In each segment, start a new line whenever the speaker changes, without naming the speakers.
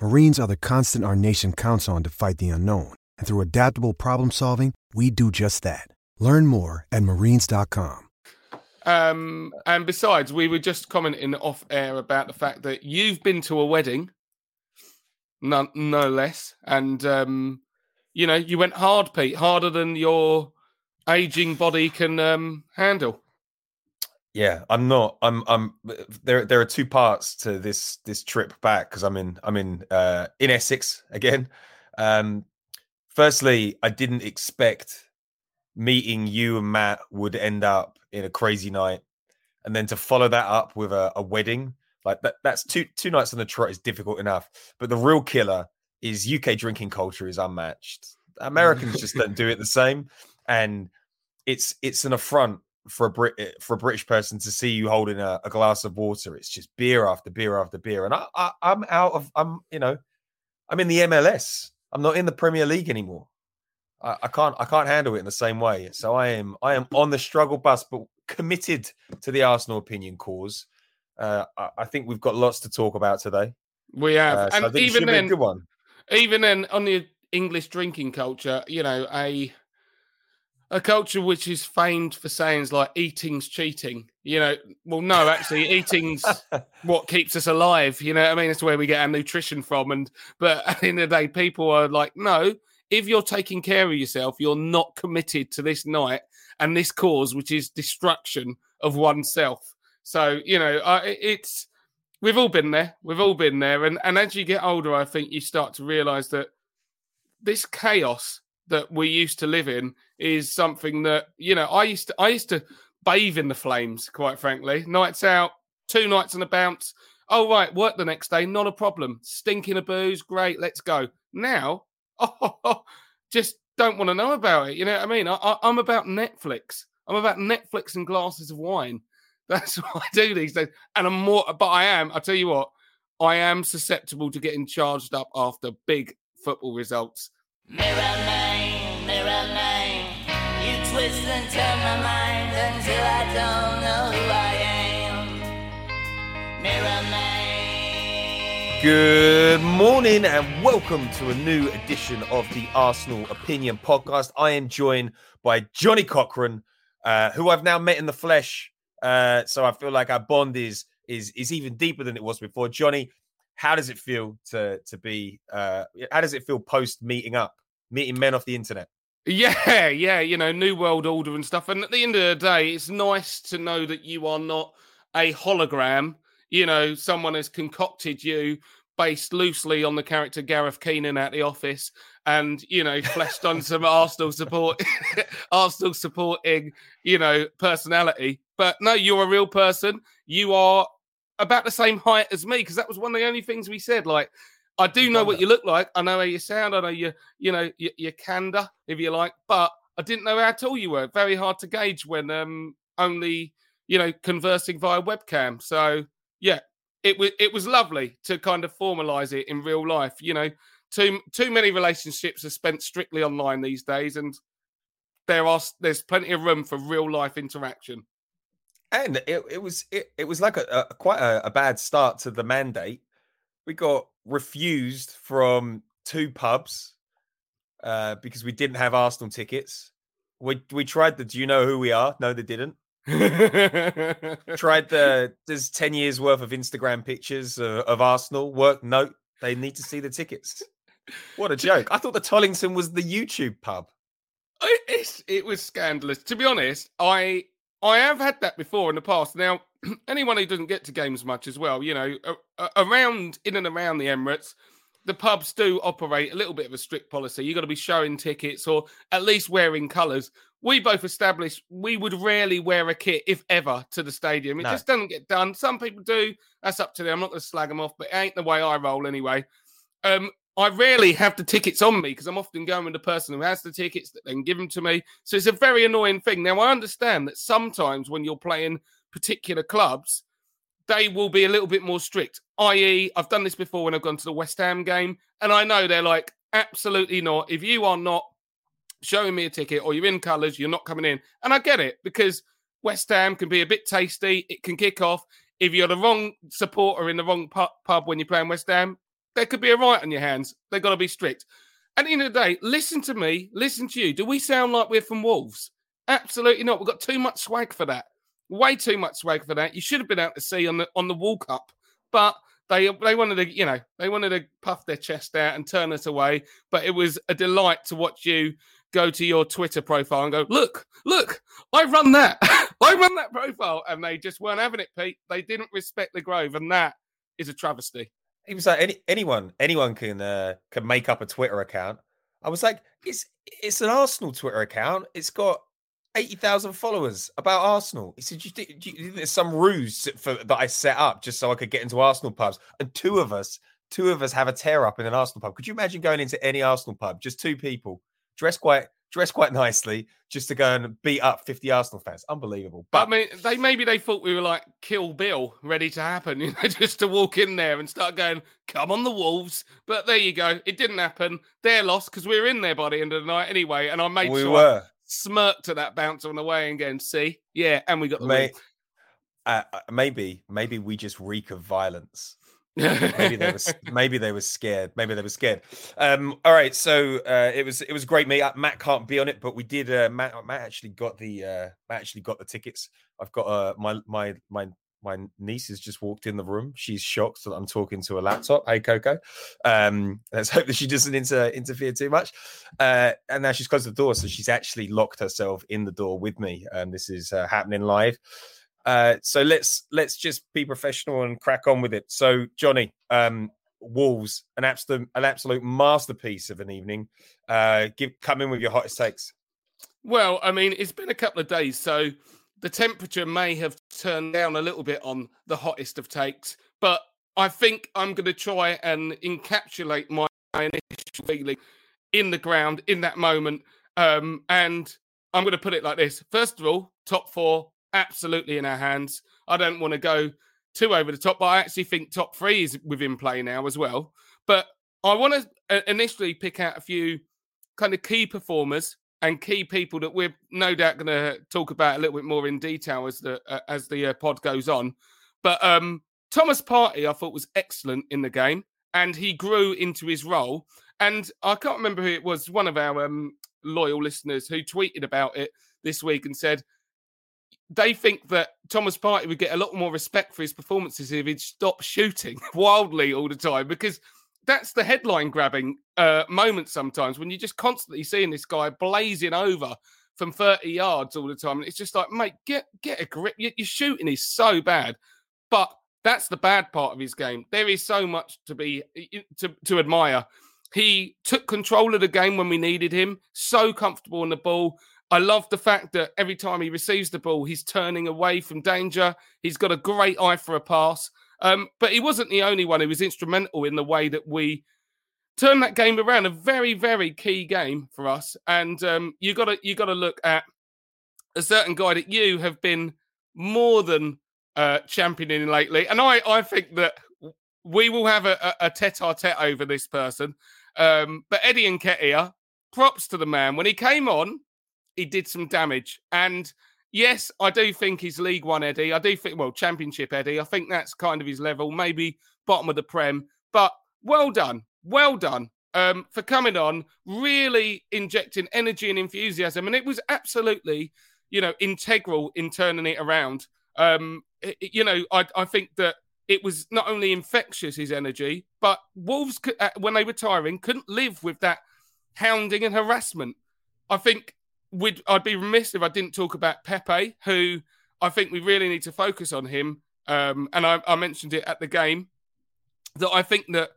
Marines are the constant our nation counts on to fight the unknown. And through adaptable problem solving, we do just that. Learn more at marines.com.
Um, and besides, we were just commenting off air about the fact that you've been to a wedding, no, no less. And, um, you know, you went hard, Pete, harder than your aging body can um, handle.
Yeah, I'm not. I'm. I'm. There. There are two parts to this this trip back because I'm in. I'm in. Uh, in Essex again. Um, firstly, I didn't expect meeting you and Matt would end up in a crazy night, and then to follow that up with a, a wedding like that. That's two two nights on the trot is difficult enough. But the real killer is UK drinking culture is unmatched. Americans just don't do it the same, and it's it's an affront for a Brit eh, for a British person to see you holding a, a, glass of water. It's just beer after beer after beer, and I, I I'm out of I'm you know I'm in the MLS. I'm not in the Premier League anymore. I, I can't I can't handle it in the same way. So I am I am on the struggle bus, but committed to the Arsenal opinion cause. Uh, I, I think we've got lots to talk about today.
We have,
Uh, so
and even then,
good one.
even then, on the English drinking culture, you know, a a culture which is famed for sayings like "eating's cheating." You know, well, no, actually, eating's what keeps us alive. You know, what I mean, it's where we get our nutrition from. And but at the end of the day, people are like, no, if you're taking care of yourself, you're not committed to this night and this cause, which is destruction of oneself. So you know, I, it's we've all been there. We've all been there, and and as you get older, I think you start to realise that this chaos that we used to live in is something that you know I used to I used to bathe in the flames. Quite frankly, nights out, two nights on a bounce. Oh right, work the next day, not a problem. Stinking of booze, great, let's go. Now, oh, just don't want to know about it. You know what I mean? I, I'm about Netflix. I'm about Netflix and glasses of wine. That's what I do these days. And I'm more, but I am. I tell you what, I am susceptible to getting charged up after big football results.
Mirror man, mirror man, you twist and turn my mind until I don't know who I am. Mirror man.
Good morning and welcome to a new edition of the Arsenal Opinion Podcast. I am joined by Johnny Cochran, uh, who I've now met in the flesh. Uh, so I feel like our bond is is is even deeper than it was before. Johnny, how does it feel to to be? Uh, how does it feel post meeting up, meeting men off the internet?
Yeah, yeah, you know, New World Order and stuff. And at the end of the day, it's nice to know that you are not a hologram. You know, someone has concocted you based loosely on the character Gareth Keenan at the office and, you know, fleshed on some Arsenal support, Arsenal supporting, you know, personality. But no, you're a real person. You are about the same height as me because that was one of the only things we said. Like, I do know what you look like. I know how you sound. I know you, you know, your, your candor, if you like. But I didn't know how tall you were. Very hard to gauge when um only you know conversing via webcam. So yeah, it was it was lovely to kind of formalize it in real life. You know, too too many relationships are spent strictly online these days, and there are there's plenty of room for real life interaction.
And it, it was it, it was like a, a quite a, a bad start to the mandate. We got refused from two pubs uh, because we didn't have Arsenal tickets. We we tried the do you know who we are? No, they didn't. tried the there's 10 years worth of Instagram pictures of, of Arsenal. Work note, they need to see the tickets. What a joke. I thought the Tollington was the YouTube pub.
It, it was scandalous. To be honest, I I have had that before in the past. Now, anyone who doesn't get to games much as well, you know, around in and around the Emirates, the pubs do operate a little bit of a strict policy. You've got to be showing tickets or at least wearing colours. We both established we would rarely wear a kit, if ever, to the stadium. It
No.
just doesn't get done. Some people do. That's up to them. I'm not going to slag them off, but it ain't the way I roll anyway. Um, I rarely have the tickets on me because I'm often going with the person who has the tickets that then give them to me. So it's a very annoying thing. Now I understand that sometimes when you're playing particular clubs, they will be a little bit more strict. I.e., I've done this before when I've gone to the West Ham game, and I know they're like, absolutely not. If you are not showing me a ticket or you're in colours, you're not coming in. And I get it because West Ham can be a bit tasty. It can kick off. If you're the wrong supporter in the wrong pub when you're playing West Ham, there could be a right on your hands. They've got to be strict. At the end of the day, listen to me, listen to you. Do we sound like we're from Wolves? Absolutely not. We've got too much swag for that. Way too much swag for that. You should have been out to sea on the on the Wall Cup, but they they wanted to, you know, they wanted to puff their chest out and turn us away. But it was a delight to watch you go to your Twitter profile and go, look, look, I run that. I run that profile. And they just weren't having it, Pete. They didn't respect the Grove. And that is a travesty.
He was like, any anyone, anyone can uh, can make up a Twitter account. I was like, it's it's an Arsenal Twitter account. It's got eighty thousand followers about Arsenal. He said, "You you think there's some ruse for that I set up just so I could get into Arsenal pubs?" And two of us, two of us have a tear up in an Arsenal pub. Could you imagine going into any Arsenal pub, just two people, dressed quite dressed quite nicely, just to go and beat up fifty Arsenal fans? Unbelievable.
But I mean, they maybe they thought we were like Kill Bill, ready to happen, you know, just to walk in there and start going, "Come on, the Wolves!" But there you go, it didn't happen. They're lost because we were in there by the end of the night anyway, and I made
we
sure I
were.
smirked at that bounce on the way and going, "See, yeah," and we got the
Mate, uh, uh, maybe maybe we just reek of violence. Maybe they was maybe they were scared maybe they were scared. Um all right so uh it was it was great Uh, matt can't be on it but we did uh matt matt actually got the uh matt actually got the tickets. I've got uh my my my my niece has just walked in the room. She's shocked that i'm talking to a laptop. Hey coco. Um let's hope that she doesn't inter- interfere too much. Uh and now she's closed the door so she's actually locked herself in the door with me. And this is uh, happening live uh, so let's let's just be professional and crack on with it. So Johnny, um, Wolves, an absolute an absolute masterpiece of an evening. Uh, give come in with your hottest takes.
Well, I mean, it's been a couple of days, so the temperature may have turned down a little bit on the hottest of takes, but I think I'm going to try and encapsulate my initial feeling in the ground in that moment. Um, and I'm going to put it like this First of all, top four, absolutely in our hands. I don't want to go too over the top, but I actually think top three is within play now as well. But I want to initially pick out a few kind of key performers and key people that we're no doubt going to talk about a little bit more in detail as the uh, as the uh, pod goes on. But um, Thomas Partey, I thought was excellent in the game, and he grew into his role. And I can't remember who it was. One of our um, loyal listeners who tweeted about it this week and said they think that Thomas Partey would get a lot more respect for his performances if he'd stop shooting wildly all the time because that's the headline grabbing uh, moment sometimes when you're just constantly seeing this guy blazing over from 30 yards all the time. And it's just like, mate, get get a grip. Your, your shooting is so bad. But that's the bad part of his game. There is so much to be to, to admire. He took control of the game when we needed him, so comfortable on the ball. I love the fact that every time he receives the ball, he's turning away from danger. He's got a great eye for a pass. Um, but he wasn't the only one who was instrumental in the way that we turned that game around. A very, very key game for us. And um, you got to you got to look at a certain guy that you have been more than uh, championing lately. And I I think that we will have a, a, a tete-a-tete over this person. Um, but Eddie Nketiah, props to the man. When he came on, he did some damage. And yes, I do think he's League One Eddie. I do think, well, Championship Eddie. I think that's kind of his level, maybe bottom of the Prem. But well done, well done um, for coming on, really injecting energy and enthusiasm. And it was absolutely, you know, integral in turning it around. Um, it, you know, I, I think that it was not only infectious, his energy, but Wolves, could, uh, when they were tiring, couldn't live with that hounding and harassment. I think we'd, I'd be remiss if I didn't talk about Pepe, who I think we really need to focus on him. Um, and I, I mentioned it at the game that I think that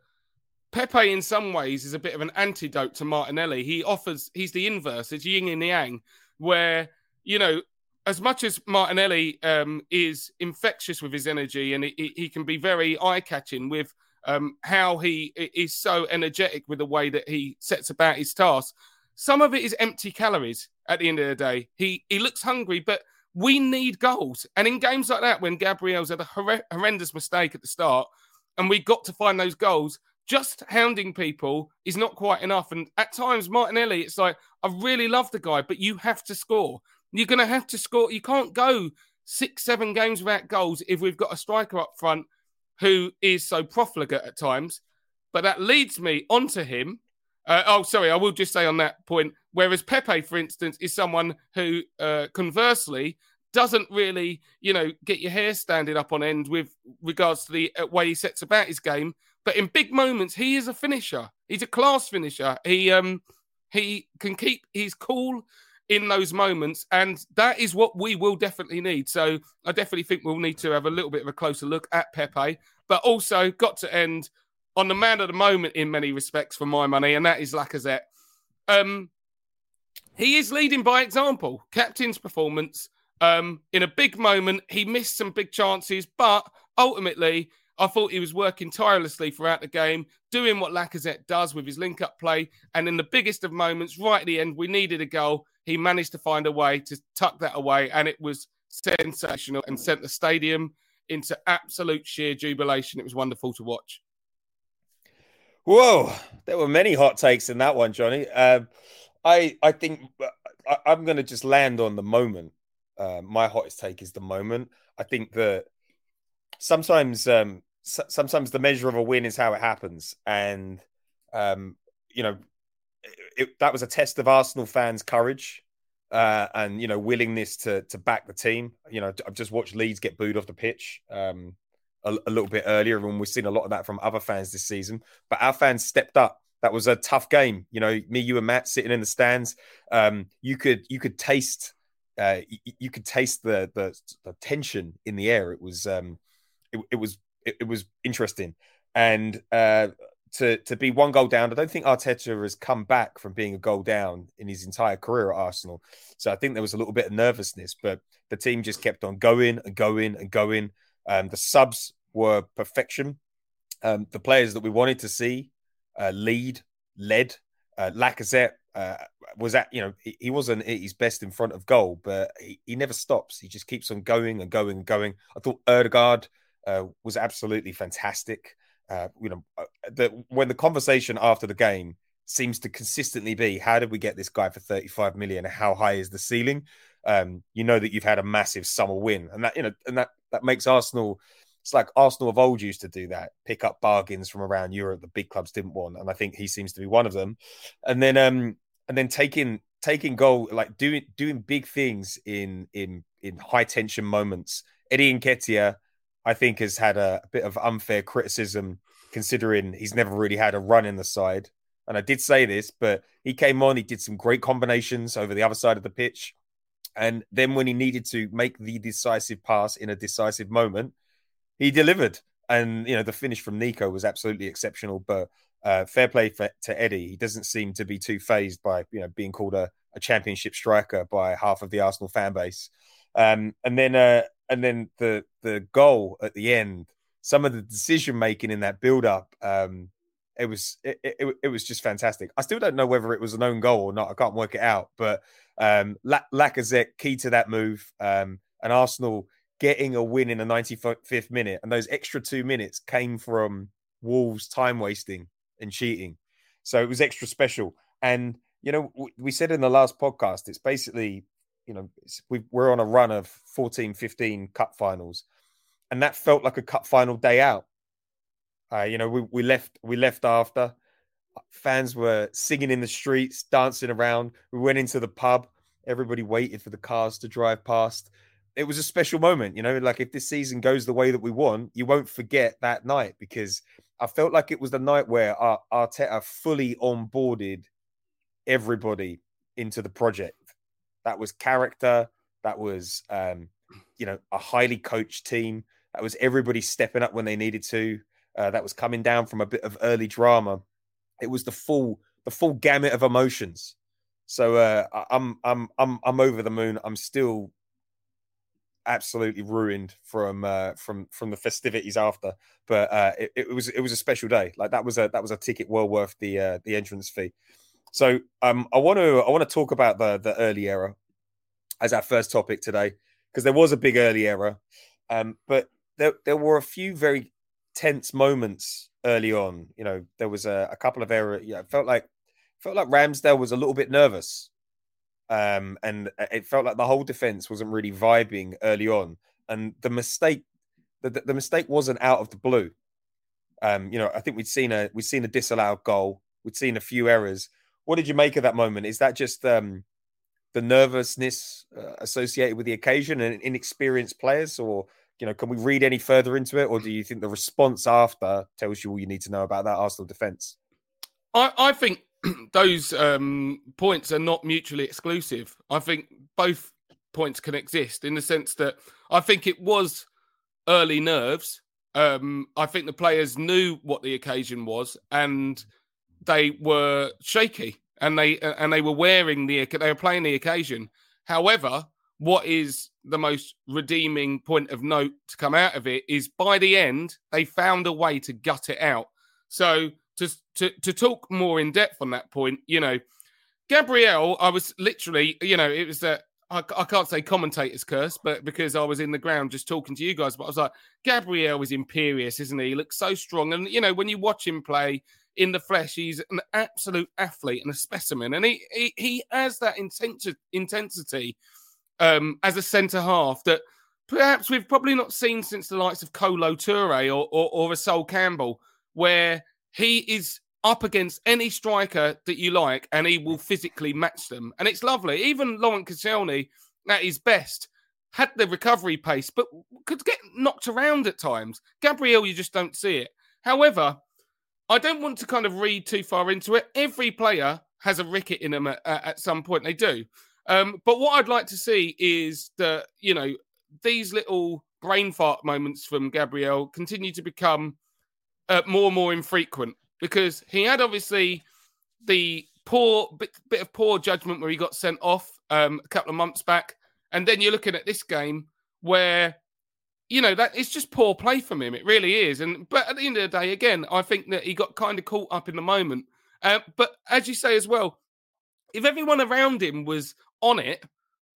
Pepe, in some ways, is a bit of an antidote to Martinelli. He offers, he's the inverse, it's yin and yang, where, you know, as much as Martinelli um, is infectious with his energy and he, he can be very eye catching with um, how he is so energetic with the way that he sets about his tasks, some of it is empty calories at the end of the day. He, he looks hungry, but we need goals. And in games like that, when Gabriel's had a horrendous mistake at the start and we got to find those goals, just hounding people is not quite enough. And at times, Martinelli, it's like, I really love the guy, but you have to score. You're going to have to score. You can't go six, seven games without goals if we've got a striker up front who is so profligate at times. But that leads me onto him. Uh, oh, sorry, I will just say on that point. Whereas Pepe, for instance, is someone who, uh, conversely, doesn't really, you know, get your hair standing up on end with regards to the uh, way he sets about his game. But in big moments, he is a finisher. He's a class finisher. He um he can keep he's cool in those moments, and that is what we will definitely need. So I definitely think we'll need to have a little bit of a closer look at Pepe, but also got to end on the man of the moment in many respects for my money, and that is Lacazette. Um, he is leading by example. Captain's performance. Um, in a big moment, he missed some big chances, but ultimately I thought he was working tirelessly throughout the game, doing what Lacazette does with his link up play. And in the biggest of moments, right at the end, we needed a goal. He managed to find a way to tuck that away, and it was sensational and sent the stadium into absolute sheer jubilation. It was wonderful to watch.
Whoa, there were many hot takes in that one, Johnny. Um, I I think I, am going to just land on the moment. Uh, my hottest take is the moment. I think that sometimes um, sometimes the measure of a win is how it happens, and um, you know it, that was a test of Arsenal fans' courage uh, and you know willingness to to back the team. You know, I've just watched Leeds get booed off the pitch um, a, a, little bit earlier, and we've seen a lot of that from other fans this season. But our fans stepped up. That was a tough game. You know, me, you, and Matt sitting in the stands. Um, you could you could taste uh, you, could taste the, the, the tension in the air. It was um, it, it was it, it, was interesting, and uh, to to be one goal down. I don't think Arteta has come back from being a goal down in his entire career at Arsenal. So I think there was a little bit of nervousness, but the team just kept on going and going and going. Um, the subs were perfection. Um, the players that we wanted to see uh, lead, led. Uh, Lacazette uh, was at you know he, he, wasn't at his best in front of goal, but he, he never stops. He just keeps on going and going and going. I thought Odegaard uh, was absolutely fantastic. Uh, you know, uh, the, when the conversation after the game seems to consistently be, how did we get this guy for 35 million? How high is the ceiling? Um, you know that you've had a massive summer win, and that you know, and that that makes Arsenal. It's like Arsenal of old used to do that, pick up bargains from around Europe the big clubs didn't want, and I think he seems to be one of them. And then, um, and then taking taking goal, like doing doing big things in in in high tension moments. Eddie Nketiah I think has had a, a bit of unfair criticism considering he's never really had a run in the side. And I did say this, but he came on, he did some great combinations over the other side of the pitch. And then when he needed to make the decisive pass in a decisive moment, he delivered. And, you know, the finish from Nico was absolutely exceptional. But uh, fair play for, to Eddie. He doesn't seem to be too phased by, you know, being called a, a championship striker by half of the Arsenal fan base. Um, and then uh, and then the the goal at the end, some of the decision making in that build up, um, it was it, it, it, was just fantastic. I still don't know whether it was an own goal or not. I can't work it out. But um, Lacazette key to that move, um, and Arsenal getting a win in the 95th minute, and those extra two minutes came from Wolves time wasting and cheating. So it was extra special. And you know, we said in the last podcast, it's basically you know, we we're on a run of 14, 15 cup finals, and that felt like a cup final day out. Uh, you know, we, we left we left after. Fans were singing in the streets, dancing around. We went into the pub. Everybody waited for the cars to drive past. It was a special moment, you know. Like if this season goes the way that we want, you won't forget that night because I felt like it was the night where Arteta fully onboarded everybody into the project. That was character. That was, um, you know, a highly coached team. That was everybody stepping up when they needed to. Uh, that was coming down from a bit of early drama. It was the full, the full gamut of emotions. So uh, I'm, I'm, I'm, I'm over the moon. I'm still absolutely ruined from uh, from from the festivities after. But uh, it, it, was it was a special day. Like that was a that was a ticket well worth the uh, the entrance fee. So um, I want to I want to talk about the the early era as our first topic today because there was a big early era, um, but there there were a few very tense moments early on. You know, there was a, a couple of errors. Yeah, it felt like felt like Ramsdale was a little bit nervous, um, and it felt like the whole defense wasn't really vibing early on. And the mistake, the, the mistake wasn't out of the blue. Um, you know, I think we'd seen a we'd seen a disallowed goal. We'd seen a few errors, what did you make of that moment? Is that just um, the nervousness uh, associated with the occasion and inexperienced players, or you know, can we read any further into it, or do you think the response after tells you all you need to know about that Arsenal defence?
I, I think those um, points are not mutually exclusive. I think both points can exist in the sense that I think it was early nerves. Um, I think the players knew what the occasion was, and they were shaky and they and they were wearing the they were playing the occasion. However, what is the most redeeming point of note to come out of it is by the end they found a way to gut it out. So to to to talk more in depth on that point, you know, Gabriel, I was literally, you know, it was that I, I, can't say commentator's curse, but because I was in the ground just talking to you guys, but I was like, Gabriel is imperious, isn't he? He looks so strong. And, you know, when you watch him play, in the flesh. He's an absolute athlete and a specimen, and he he, he has that intensity intensity um, as a centre half that perhaps we've probably not seen since the likes of Kolo Toure or, or, or Sol Campbell, where he is up against any striker that you like and he will physically match them. And it's lovely. Even Laurent Koscielny, at his best, had the recovery pace, but could get knocked around at times. Gabriel, you just don't see it. However, I don't want to kind of read too far into it. Every player has a ricket in them at, at some point. They do. Um, but what I'd like to see is that, you know, these little brain fart moments from Gabriel continue to become uh, more and more infrequent because he had obviously the poor bit, bit of poor judgment where he got sent off um, a couple of months back. And then you're looking at this game where you know that it's just poor play from him. It really is. And but at the end of the day, again, I think that he got kind of caught up in the moment. Uh, but as you say as well, if everyone around him was on it,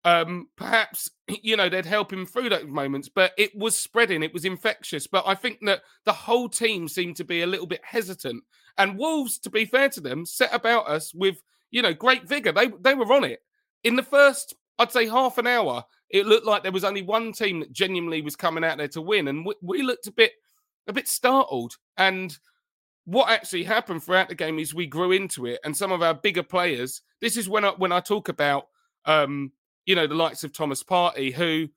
um, perhaps you know they'd help him through those moments. But it was spreading, it was infectious. But I think that the whole team seemed to be a little bit hesitant. And Wolves, to be fair to them, set about us with you know great vigor. They they were on it in the first, I'd say, half an hour it looked like there was only one team that genuinely was coming out there to win, and we, we looked a bit a bit startled. And what actually happened throughout the game is we grew into it, and some of our bigger players. This is when I when I talk about um, you know the likes of Thomas Partey, who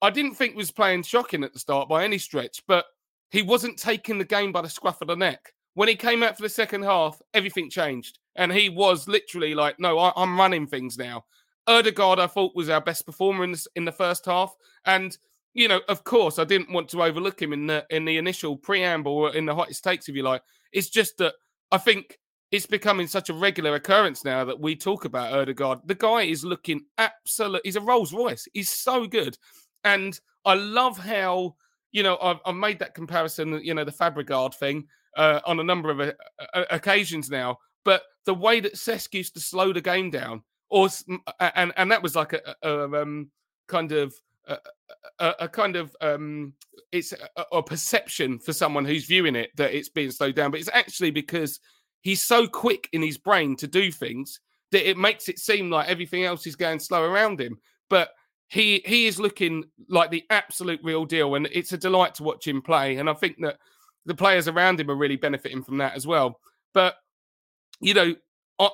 I didn't think was playing shocking at the start by any stretch, but he wasn't taking the game by the scruff of the neck. When he came out for the second half, everything changed, and he was literally like, "No, I, I'm running things now." Odegaard, I thought, was our best performer in the, in the first half. And, you know, of course, I didn't want to overlook him in the in the initial preamble or in the hottest takes, if you like. It's just that I think it's becoming such a regular occurrence now that we talk about Odegaard. The guy is looking absolute. He's a Rolls Royce. He's so good, and I love how you know I've, I've made that comparison. You know the Fabregas thing uh, on a number of uh, uh, occasions now, but the way that Cesc used to slow the game down or and and that was like a, a um, kind of a, a, a, kind of um, it's a, a, perception for someone who's viewing it that it's being slowed down, but it's actually because he's so quick in his brain to do things that it makes it seem like everything else is going slow around him. but he he is looking like the absolute real deal, and it's a delight to watch him play. And I think that the players around him are really benefiting from that as well. But you know, uh,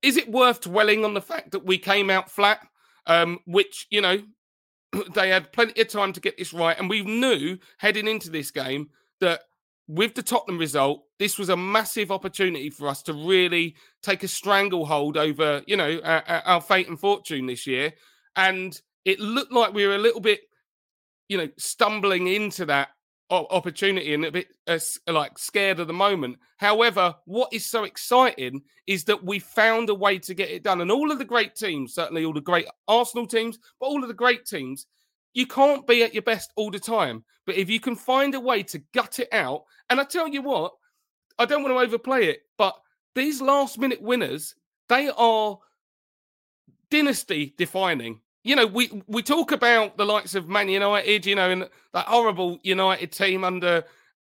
is it worth dwelling on the fact that we came out flat? Um, which you know they had plenty of time to get this right, and we knew heading into this game that with the Tottenham result, this was a massive opportunity for us to really take a stranglehold over, you know, our, our fate and fortune this year and it looked like we were a little bit, you know, stumbling into that opportunity and a bit uh, like scared of the moment. However, what is so exciting is that we found a way to get it done. And all of the great teams, certainly all the great Arsenal teams, but all of the great teams, you can't be at your best all the time. But if you can find a way to gut it out, and I tell you what, I don't want to overplay it, but these last minute winners, they are dynasty defining. You know, we we talk about the likes of Man United, you know, and that horrible United team under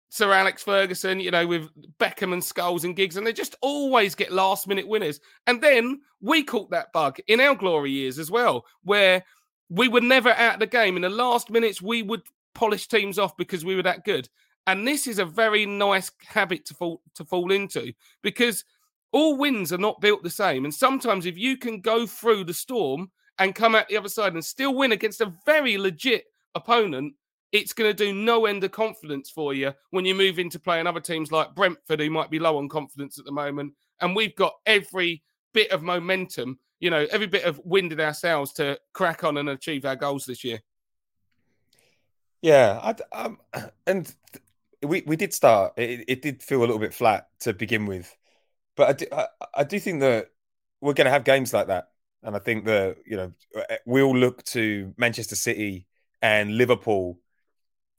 Sir Alex Ferguson, you know, with Beckham and Scholes and Giggs, and they just always get last minute winners. And then we caught that bug in our glory years as well, where we were never out of the game. In the last minutes, we would polish teams off because we were that good. And this is a very nice habit to fall to fall into because all wins are not built the same. And sometimes if you can go through the storm and come out the other side and still win against a very legit opponent, it's going to do no end of confidence for you when you move into playing other teams like Brentford, who might be low on confidence at the moment. And we've got every bit of momentum, you know, every bit of wind in our sails to crack on and achieve our goals this year.
Yeah, I, um, and we we did start. It, it did feel a little bit flat to begin with, but I do, I, I do think that we're going to have games like that. And I think that, you know, we'll look to Manchester City and Liverpool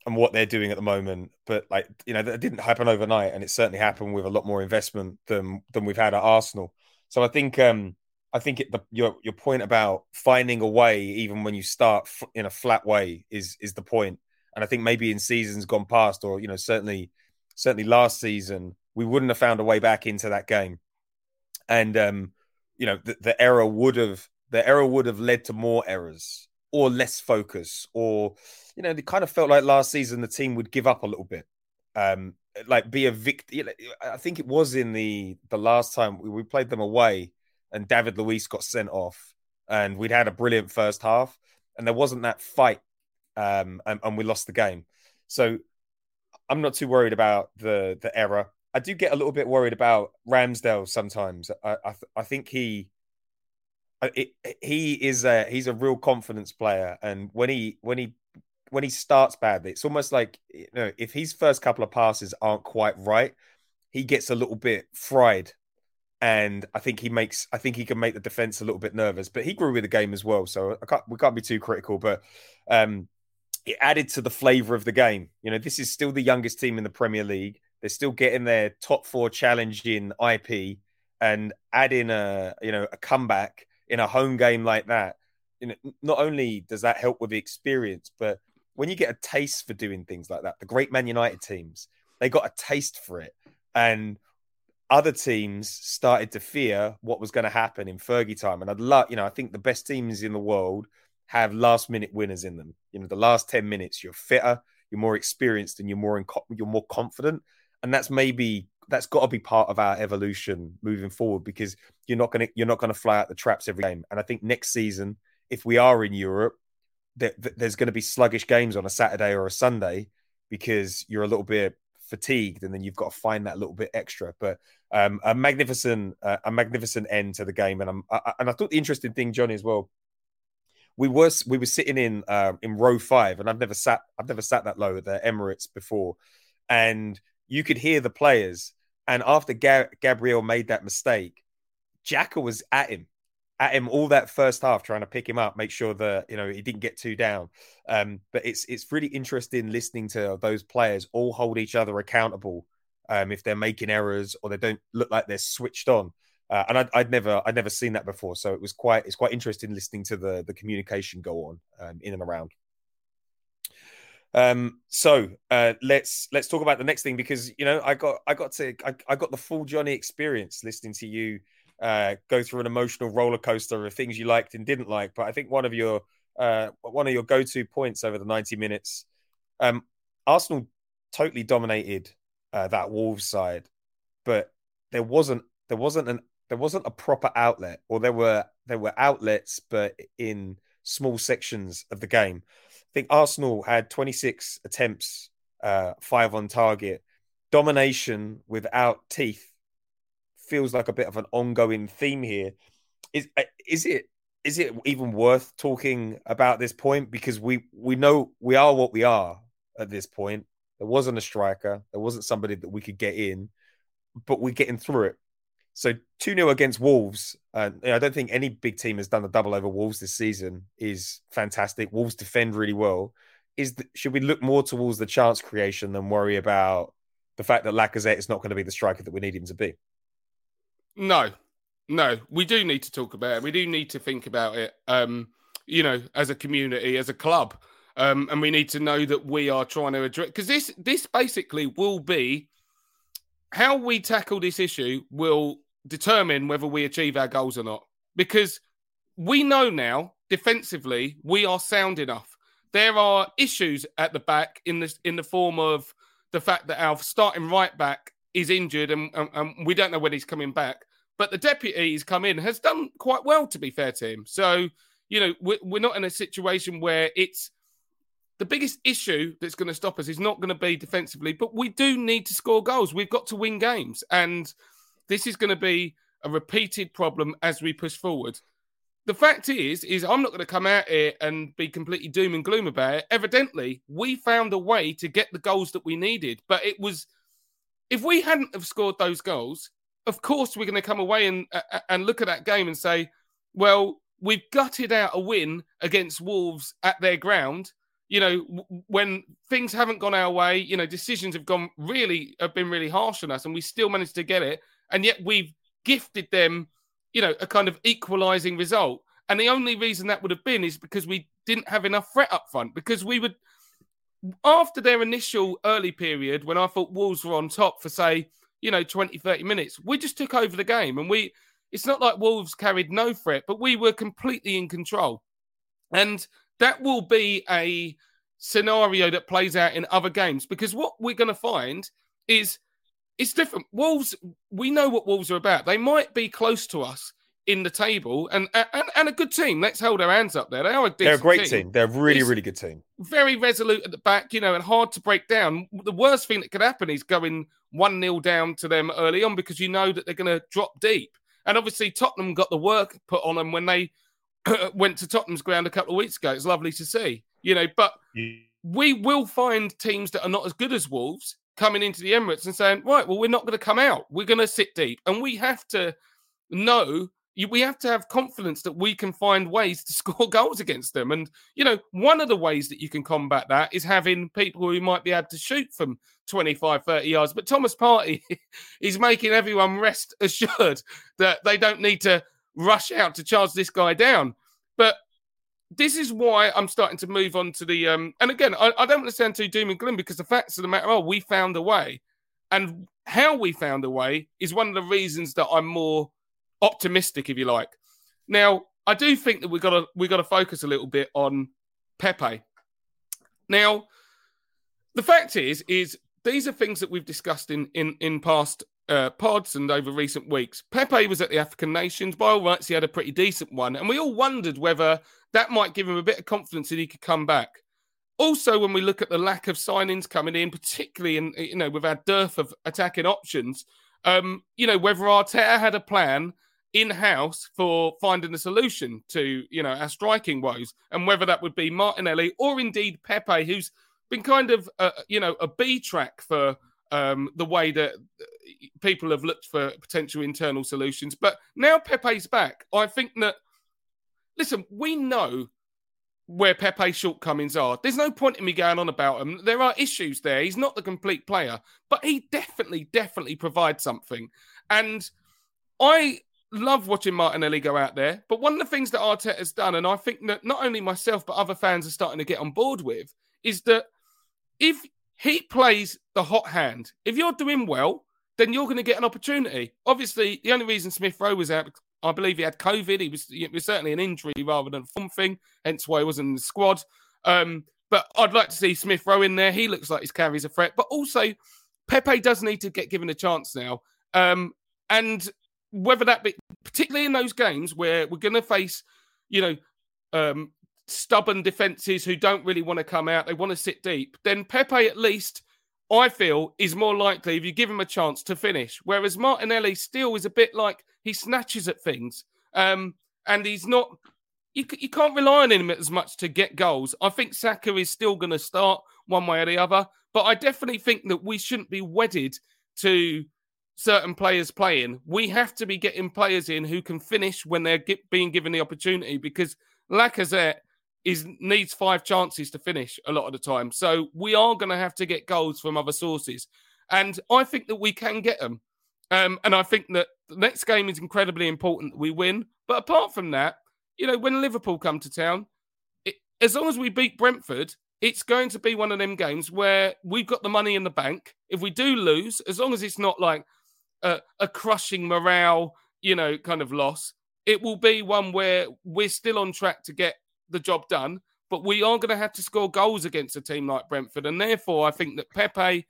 and what they're doing at the moment. But like, you know, that didn't happen overnight. And it certainly happened with a lot more investment than than we've had at Arsenal. So I think um I think it, the, your your point about finding a way, even when you start f- in a flat way, is is the point. And I think maybe in seasons gone past, or you know, certainly certainly last season, we wouldn't have found a way back into that game. And um, you know, the, the error would have the error would have led to more errors or less focus, or you know, it kind of felt like last season the team would give up a little bit. Um, like be a victim. I think it was in the the last time we, we played them away, and David Luiz got sent off, and we'd had a brilliant first half, and there wasn't that fight, um, and, and we lost the game. So I'm not too worried about the the error. I do get a little bit worried about Ramsdale sometimes. I I, I think he it, he is a he's a real confidence player, and when he when he when he starts badly, it's almost like you know if his first couple of passes aren't quite right, he gets a little bit fried, and I think he makes I think he can make the defense a little bit nervous. But he grew with the game as well, so can't we can't be too critical. But um, it added to the flavour of the game. You know, this is still the youngest team in the Premier League. They're still getting their top four challenge in IP and adding a you know a comeback in a home game like that. You know, not only does that help with the experience, but when you get a taste for doing things like that, the great Man United teams they got a taste for it, and other teams started to fear what was going to happen in Fergie time. And I'd love, you know, I think the best teams in the world have last minute winners in them. You know, the last 10 minutes, you're fitter, you're more experienced, and you're more in, you're more confident and that's maybe that's got to be part of our evolution moving forward because you're not going to you're not going to fly out the traps every game. And I think next season, if we are in Europe, there, there's going to be sluggish games on a Saturday or a Sunday because you're a little bit fatigued, and then you've got to find that little bit extra. But um, a magnificent uh, a magnificent end to the game, and I'm I, and I thought the interesting thing, Johnny, as well. We were we were sitting in uh, in row five, and I've never sat I've never sat that low at the Emirates before, and you could hear the players. And after Ga- Gabriel made that mistake, Xhaka was at him, at him all that first half, trying to pick him up, make sure that you know he didn't get too down. Um, but it's it's really interesting listening to those players all hold each other accountable um, if they're making errors or they don't look like they're switched on. Uh, and I'd, I'd, never I'd never seen that before, so it was quite it's quite interesting listening to the the communication go on um, in and around. Um, so uh, let's let's talk about the next thing because you know I got I got to I, I got the full Johnny experience listening to you uh, go through an emotional roller coaster of things you liked and didn't like. But I think one of your uh, one of your go-to points over the 90 minutes, um, Arsenal totally dominated uh, that Wolves side, but there wasn't there wasn't an there wasn't a proper outlet, or there were there were outlets, but in small sections of the game. I think Arsenal had 26 attempts, uh, five on target. Domination without teeth feels like a bit of an ongoing theme here. Is uh, is it is it even worth talking about this point because we we know we are what we are at this point. There wasn't a striker, there wasn't somebody that we could get in, but we're getting through it. So 2 0 against Wolves. I don't think any big team has done a double over Wolves this season, is fantastic. Wolves defend really well. Is the, Should we look more towards the chance creation than worry about the fact that Lacazette is not going to be the striker that we need him to be?
No, no. We do need to talk about it. We do need to think about it, um, you know, as a community, as a club. Um, and we need to know that we are trying to address because this this basically will be how we tackle this issue will determine whether we achieve our goals or not. Because we know now, defensively, we are sound enough. There are issues at the back in this in the form of the fact that our starting right back is injured and, and, and we don't know when he's coming back. But the deputy he's come in has done quite well, to be fair to him. So, you know, we're, we're not in a situation where it's the biggest issue that's going to stop us is not going to be defensively, but we do need to score goals. We've got to win games. And this is going to be a repeated problem as we push forward. The fact is, is I'm not going to come out here and be completely doom and gloom about it. Evidently, we found a way to get the goals that we needed, but it was if we hadn't have scored those goals, of course we're going to come away and uh, and look at that game and say, well, we've gutted out a win against Wolves at their ground. You know, when things haven't gone our way, you know, decisions have gone really have been really harsh on us, and we still managed to get it and yet we've gifted them, you know, a kind of equalising result. And the only reason that would have been is because we didn't have enough threat up front. Because we would, after their initial early period, when I thought Wolves were on top for, say, you know, 20, 30 minutes, we just took over the game. And we, it's not like Wolves carried no threat, but we were completely in control. And that will be a scenario that plays out in other games because what we're going to find is it's different. Wolves, we know what Wolves are about. They might be close to us in the table and and, and a good team. Let's hold our hands up there. They are a
They're a great
team.
team. They're a really,
It's-
really good team.
Very resolute at the back, you know, and hard to break down. The worst thing that could happen is going 1 0 down to them early on because you know that they're going to drop deep. And obviously, Tottenham got the work put on them when they went to Tottenham's ground a couple of weeks ago. It's lovely to see, you know, but we will find teams that are not as good as Wolves coming into the Emirates and saying, right, well, we're not going to come out. We're going to sit deep. And we have to know, we have to have confidence that we can find ways to score goals against them. And, you know, one of the ways that you can combat that is having people who might be able to shoot from 25, 30 yards. But Thomas Partey is making everyone rest assured that they don't need to rush out to charge this guy down. But this is why I'm starting to move on to the um and again I, I don't want to sound too doom and gloom because the facts of the matter are we found a way. And how we found a way is one of the reasons that I'm more optimistic, if you like. Now, I do think that we've got to we got to focus a little bit on Pepe. Now, the fact is, is these are things that we've discussed in in in past uh, pods and over recent weeks. Pepe was at the African Nations. By all rights, he had a pretty decent one, and we all wondered whether that might give him a bit of confidence that he could come back. Also, when we look at the lack of signings coming in, particularly in you know with our dearth of attacking options, um, you know whether Arteta had a plan in house for finding a solution to you know our striking woes, and whether that would be Martinelli or indeed Pepe, who's been kind of uh, you know a B track for um, the way that uh, people have looked for potential internal solutions. But now Pepe's back, I think that listen, we know where Pepe's shortcomings are. There's no point in me going on about him. There are issues there. He's not the complete player, but he definitely, definitely provides something. And I love watching Martinelli go out there. But one of the things that Arteta has done, and I think that not only myself, but other fans are starting to get on board with, is that if he plays the hot hand, if you're doing well, then you're going to get an opportunity. Obviously, the only reason Smith Rowe was out, I believe he had COVID. He was, it was certainly an injury rather than something, hence why he wasn't in the squad. Um, but I'd like to see Smith Rowe in there. He looks like he carries a threat. But also, Pepe does need to get given a chance now. Um, and whether that be, particularly in those games where we're going to face, you know, um, stubborn defenses who don't really want to come out, they want to sit deep, then Pepe at least, I feel, is more likely if you give him a chance to finish. Whereas Martinelli still is a bit like he snatches at things. Um, and he's not, you, you can't rely on him as much to get goals. I think Saka is still going to start one way or the other. But I definitely think that we shouldn't be wedded to certain players playing. We have to be getting players in who can finish when they're get, being given the opportunity because Lacazette is needs five chances to finish a lot of the time. So we are going to have to get goals from other sources, and I think that we can get them. Um, and I think that the next game is incredibly important that we win. But apart from that, you know, when Liverpool come to town, it, as long as we beat Brentford, it's going to be one of them games where we've got the money in the bank. If we do lose, as long as it's not like a, a, crushing morale, you know, kind of loss, it will be one where we're still on track to get the job done. But we are going to have to score goals against a team like Brentford, and therefore I think that Pepe,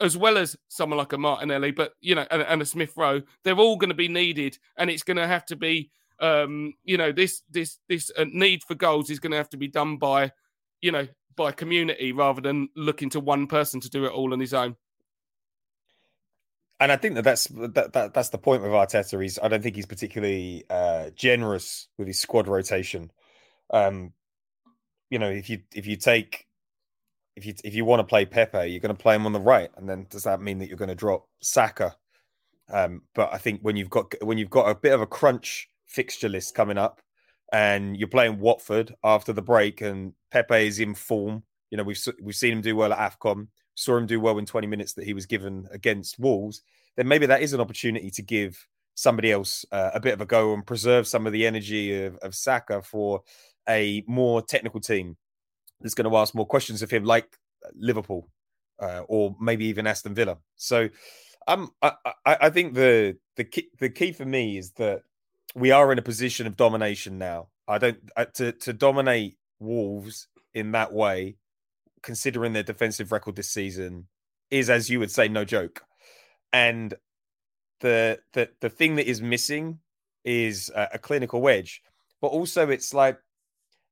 as well as someone like a Martinelli, but you know, and, and a Smith Rowe, they're all going to be needed, and it's going to have to be, um, you know, this this this uh, need for goals is going to have to be done by, you know, by community rather than looking to one person to do it all on his own.
And I think that that's that, that that's the point with Arteta. He's I don't think he's particularly uh, generous with his squad rotation. Um, you know, if you if you take if you if you want to play Pepe, you're going to play him on the right, and then does that mean that you're going to drop Saka? Um, but I think when you've got when you've got a bit of a crunch fixture list coming up, and you're playing Watford after the break, and Pepe is in form. You know, we've we've seen him do well at Afcon, saw him do well in 20 minutes that he was given against Wolves. Then maybe that is an opportunity to give somebody else uh, a bit of a go and preserve some of the energy of, of Saka for a more technical team that's going to ask more questions of him, like Liverpool uh, or maybe even Aston Villa. So, um, I, I, I think the the key, the key for me is that we are in a position of domination now. I don't uh, to to dominate Wolves in that way, considering their defensive record this season, is as you would say no joke. And the the the thing that is missing is a, a clinical wedge, but also it's like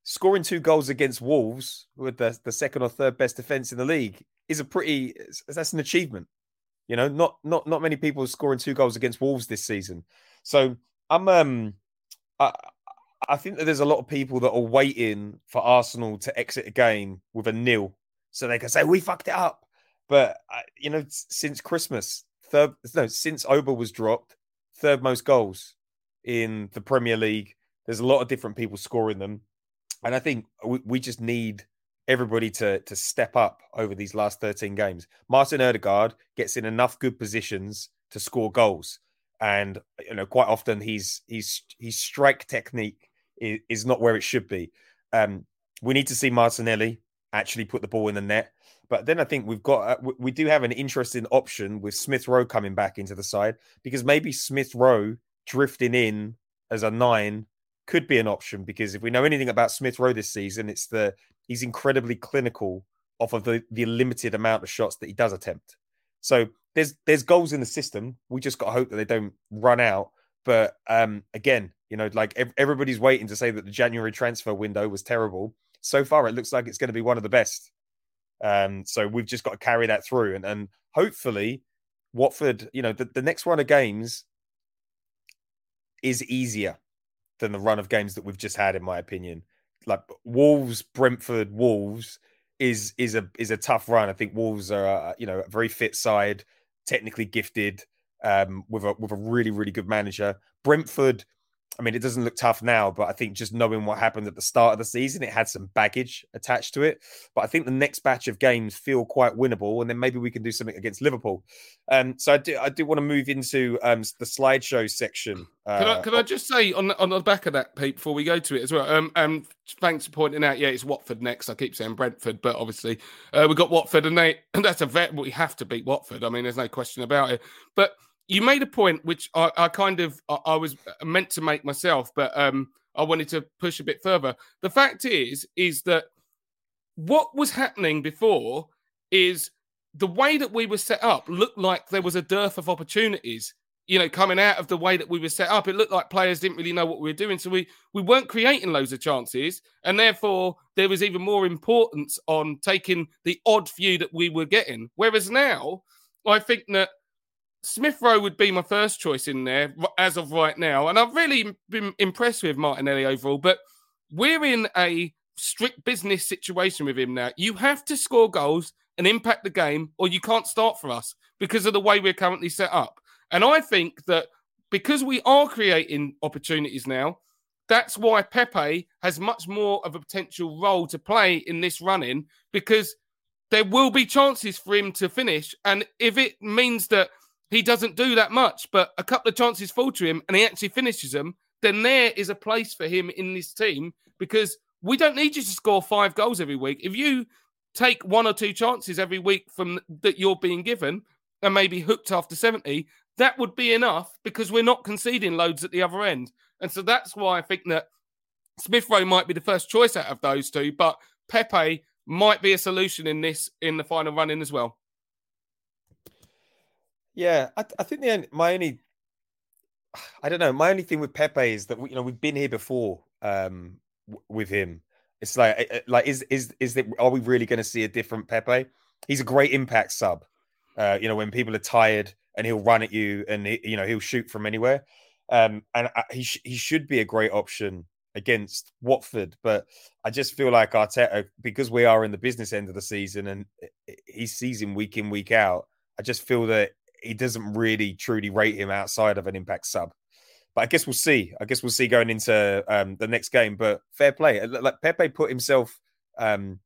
scoring two goals against Wolves with the, the second or third best defense in the league is a pretty that's an achievement. You know, not not not many people scoring two goals against Wolves this season. So I'm um I I think that there's a lot of people that are waiting for Arsenal to exit a game with a nil, so they can say we fucked it up. But uh, you know, since Christmas, third no, since Auba was dropped, third most goals in the Premier League. There's a lot of different people scoring them, and I think we, we just need everybody to to step up over these last 13 games. Martin Odegaard gets in enough good positions to score goals and you know quite often he's he's his strike technique is, not where it should be. Um, we need to see Martinelli actually put the ball in the net. But then I think we've got uh, we do have an interesting option with Smith Rowe coming back into the side because maybe Smith Rowe drifting in as a nine could be an option because if we know anything about Smith Rowe this season, it's the he's incredibly clinical off of the, the limited amount of shots that he does attempt. So there's there's goals in the system. We just got to hope that they don't run out. But um, again, you know, like everybody's waiting to say that the January transfer window was terrible. So far, it looks like it's going to be one of the best. Um, so we've just got to carry that through, and and hopefully, Watford, you know, the, the next run of games is easier than the run of games that we've just had, in my opinion. Like Wolves, Brentford, Wolves is is a is a tough run. I think Wolves are a, you know a very fit side, technically gifted, um, with a with a really really good manager. Brentford I mean, it doesn't look tough now, but I think just knowing what happened at the start of the season, it had some baggage attached to it. But I think the next batch of games feel quite winnable, and then maybe we can do something against Liverpool. Um, so I do, I do want to move into um, the slideshow section. Uh,
Can I, can I just say on the, on the back of that, Pete, before we go to it as well? Um, um, thanks for pointing out. Yeah, it's Watford next. I keep saying Brentford, but obviously uh, we've got Watford, and they and that's a vet. We have to beat Watford. I mean, there's no question about it. But you made a point which I, I kind of I, I was meant to make myself, but um, I wanted to push a bit further. The fact is, is that what was happening before is the way that we were set up looked like there was a dearth of opportunities. You know, coming out of the way that we were set up, it looked like players didn't really know what we were doing, so we we weren't creating loads of chances, and therefore there was even more importance on taking the odd few that we were getting. Whereas now, I think that Smith Rowe would be my first choice in there as of right now. And I've really been impressed with Martinelli overall, but we're in a strict business situation with him now. You have to score goals and impact the game, or you can't start for us because of the way we're currently set up. And I think that because we are creating opportunities now, that's why Pepe has much more of a potential role to play in this running because there will be chances for him to finish. And if it means that he doesn't do that much, but a couple of chances fall to him and he actually finishes them, then there is a place for him in this team because we don't need you to score five goals every week. If you take one or two chances every week from that you're being given and maybe hooked after 70, that would be enough because we're not conceding loads at the other end. And so that's why I think that Smith Rowe might be the first choice out of those two, but Pepe might be a solution in this in the final running as well.
Yeah, I, I think the my only, I don't know, my only thing with Pepe is that we, you know we've been here before um, w- with him. It's like eh, eh, like is is is that are we really going to see a different Pepe? He's a great impact sub. Uh, you know when people are tired and he'll run at you and he, you know he'll shoot from anywhere. Um, and I, he sh- he should be a great option against Watford, but I just feel like Arteta because we are in the business end of the season and eh, he sees him week in week out. I just feel that he doesn't really truly rate him outside of an impact sub. But I guess we'll see. I guess we'll see going into um, the next game. But fair play. Like Pepe put himself um,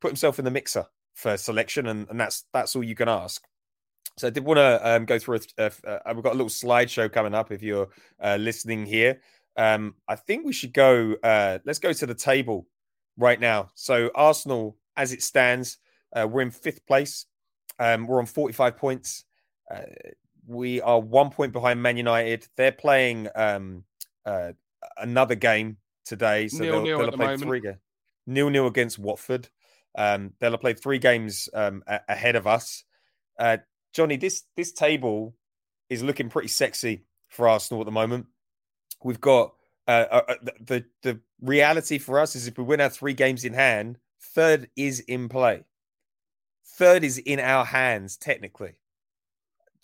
put himself in the mixer for selection, and, and that's that's all you can ask. So I did want to um, go through. A, a, a, we've got a little slideshow coming up. If you're uh, listening here, um, I think we should go. Uh, let's go to the table right now. So Arsenal, as it stands, uh, we're in fifth place. Um, we're on 45 points. Uh, we are one point behind Man United. They're playing um, uh, another game today, so
Nil,
they'll,
nil
they'll
at
have
the
played
moment.
three games. Nil nil against Watford. Um, they'll have played three games um, a- ahead of us. Uh, Johnny, this this table is looking pretty sexy for Arsenal at the moment. We've got uh, uh, uh, the the reality for us is if we win our three games in hand, third is in play. Third is in our hands technically.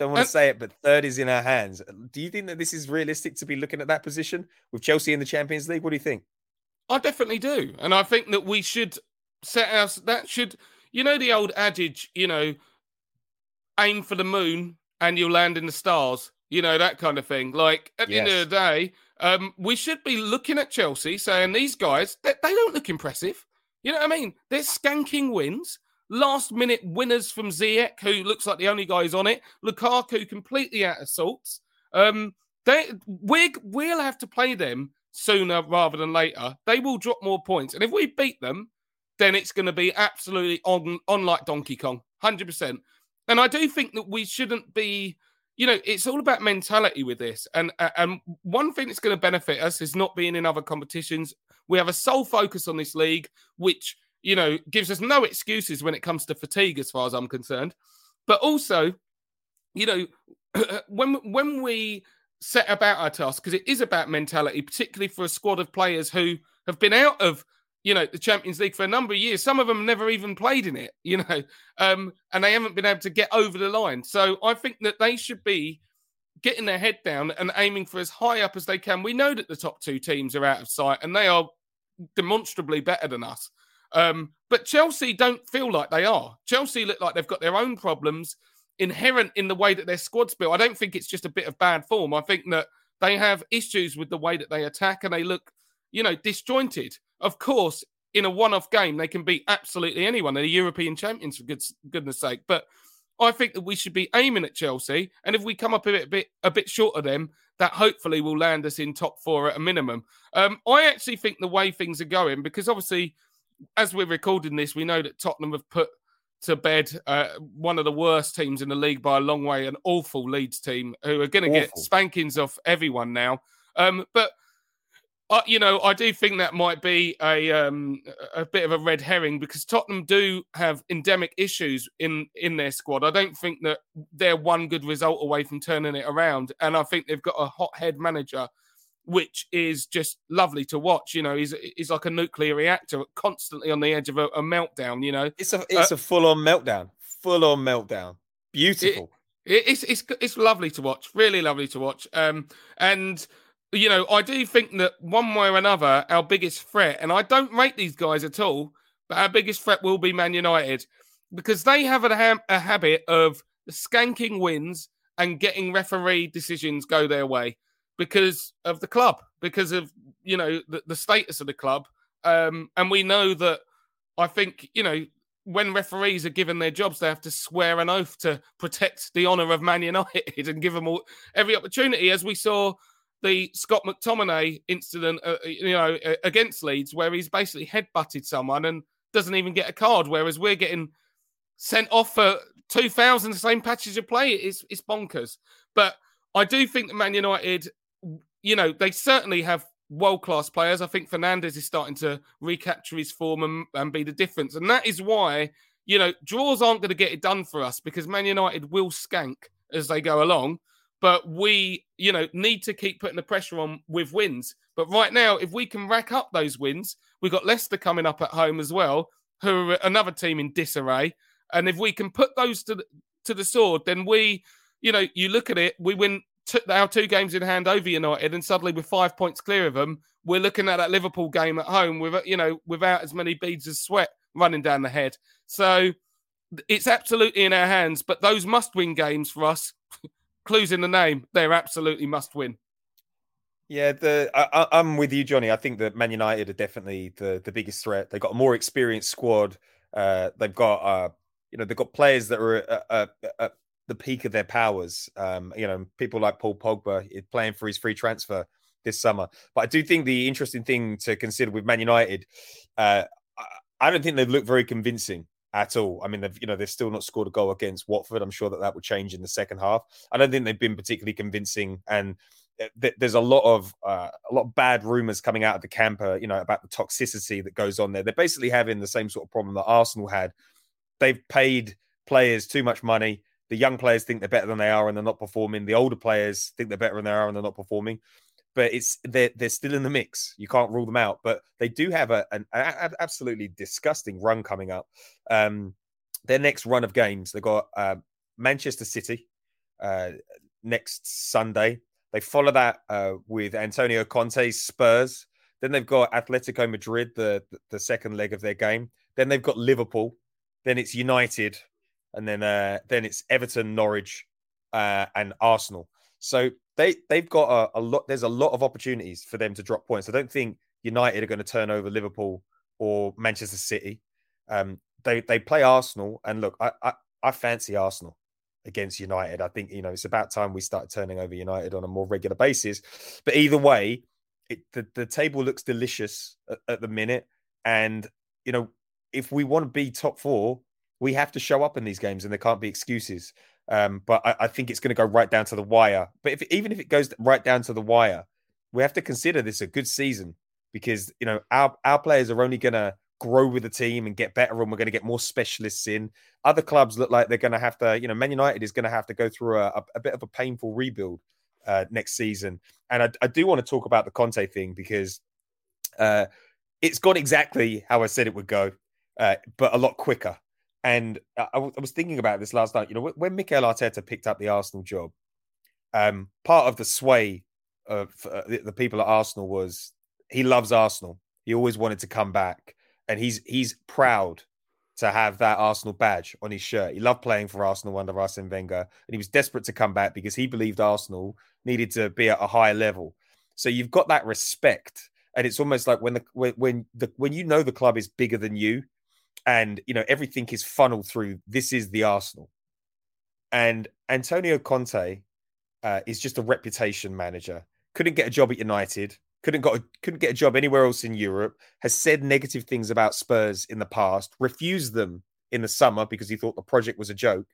Don't want to say it, but third is in our hands. Do you think that this is realistic to be looking at that position with Chelsea in the Champions League? What do you think?
I definitely do, and I think that we should set us. That should, you know, the old adage, you know, aim for the moon and you'll land in the stars. You know that kind of thing. Like at the end of the day, um, we should be looking at Chelsea, saying these guys they, they don't look impressive. You know what I mean? They're skanking wins, last minute winners from Ziyech, who looks like the only guy who's on it. Lukaku completely out of sorts. Um, they we we'll have to play them sooner rather than later. They will drop more points, and if we beat them, then it's going to be absolutely on on like Donkey Kong, hundred percent. And I do think that we shouldn't be. You know, it's all about mentality with this, and and one thing that's going to benefit us is not being in other competitions. We have a sole focus on this league, which you know gives us no excuses when it comes to fatigue, as far as I'm concerned. But also, you know, when when we set about our task, because it is about mentality, particularly for a squad of players who have been out of you know the Champions League for a number of years. Some of them never even played in it, you know, um, and they haven't been able to get over the line. So I think that they should be getting their head down and aiming for as high up as they can. We know that the top two teams are out of sight, and they are demonstrably better than us. Um, but Chelsea don't feel like they are. Chelsea look like they've got their own problems inherent in the way that their squad's built. I don't think it's just a bit of bad form. I think that they have issues with the way that they attack and they look, you know, disjointed. Of course, in a one-off game, they can beat absolutely anyone. They're the European champions for good, goodness sake. But I think that we should be aiming at Chelsea, and if we come up a bit, a bit, a bit short of them, that hopefully will land us in top four at a minimum. Um, I actually think the way things are going, because obviously, as we're recording this, we know that Tottenham have put to bed uh, one of the worst teams in the league by a long way, an awful Leeds team who are going to get spankings off everyone now. Um, but uh, you know, I do think that might be a um, a bit of a red herring because Tottenham do have endemic issues in in their squad. I don't think that they're one good result away from turning it around, and I think they've got a hothead manager, which is just lovely to watch. You know, he's he's like a nuclear reactor, constantly on the edge of a, a meltdown. You know,
it's a it's uh, a full on meltdown, full on meltdown. Beautiful.
It, it's it's it's lovely to watch, really lovely to watch. Um, and you know, I do think that one way or another, our biggest threat, and I don't rate these guys at all, but our biggest threat will be Man United because they have a, ha- a habit of skanking wins and getting referee decisions go their way because of the club, because of, you know, the, the status of the club. Um, and we know that I think, you know, when referees are given their jobs, they have to swear an oath to protect the honour of Man United and give them all every opportunity, as we saw the Scott McTominay incident, uh, you know, against Leeds, where he's basically headbutted someone and doesn't even get a card, whereas we're getting sent off for two thousand the same patches of play. It's it's bonkers. But I do think that Man United, you know, they certainly have world class players. I think Fernandes is starting to recapture his form and, and be the difference, and that is why you know draws aren't going to get it done for us because Man United will skank as they go along but we, you know, need to keep putting the pressure on with wins. But right now, if we can rack up those wins, we've got Leicester coming up at home as well, who are another team in disarray. And if we can put those to the, to the sword, then we, you know, you look at it, we win t- our two games in hand over United, and suddenly we're five points clear of them. We're looking at that Liverpool game at home with, you know, without as many beads of sweat running down the head. So it's absolutely in our hands. But those must-win games for us clues in the name. They're absolutely must win.
Yeah, the I, am with you, Johnny. I think that Man United are definitely the the biggest threat. They've got a more experienced squad. Uh, they've got uh, you know they've got players that are at, at, at the peak of their powers. Um, you know, people like Paul Pogba playing for his free transfer this summer. But I do think the interesting thing to consider with Man United, uh, I don't think they've looked very convincing at all. I mean, they've you know they've still not scored a goal against Watford. I'm sure that that will change in the second half. I don't think they've been particularly convincing, and th- there's a lot of uh, a lot of bad rumors coming out of the camper, you know, about the toxicity that goes on there. They're basically having the same sort of problem that Arsenal had. They've paid players too much money. The young players think they're better than they are and they're not performing. The older players think they're better than they are and they're not performing but it's they're they're still in the mix. You can't rule them out, but they do have a, an, an absolutely disgusting run coming up. Um, their next run of games, they've got uh, Manchester City uh, next Sunday. They follow that uh, with Antonio Conte's Spurs. Then they've got Atletico Madrid, the the second leg of their game. Then they've got Liverpool. Then it's United, and then uh, then it's Everton, Norwich, uh, and Arsenal. So they they've got a, a, lot. There's a lot of opportunities for them to drop points. I don't think United are going to turn over Liverpool or Manchester City. Um, they they play Arsenal, and look, I, I I fancy Arsenal against United. I think you know it's about time we start turning over United on a more regular basis. But either way, it, the the table looks delicious at, at the minute, and you know if we want to be top four, we have to show up in these games, and there can't be excuses. Um, but I, I, think it's going to go right down to the wire. But if even if it goes right down to the wire, we have to consider this a good season because you know our our players are only going to grow with the team and get better, and we're going to get more specialists in. Other clubs look like they're going to have to, you know, Man United is going to have to go through a, a, a bit of a painful rebuild uh, next season. And I, I, do want to talk about the Conte thing because uh, it's gone exactly how I said it would go, uh, but a lot quicker. And I, I, was thinking about this last night. You know, when Mikel Arteta picked up the Arsenal job, um, part of the sway of uh, the, the people at Arsenal was he loves Arsenal. He always wanted to come back, and he's he's proud to have that Arsenal badge on his shirt. He loved playing for Arsenal under Arsene Wenger, and he was desperate to come back because he believed Arsenal needed to be at a higher level. So you've got that respect, and it's almost like when the when, when the when you know the club is bigger than you, and you know everything is funneled through. This is the Arsenal, and Antonio Conte uh, is just a reputation manager. Couldn't get a job at United. Couldn't got a, couldn't get a job anywhere else in Europe. Has said negative things about Spurs in the past. Refused them in the summer because he thought the project was a joke.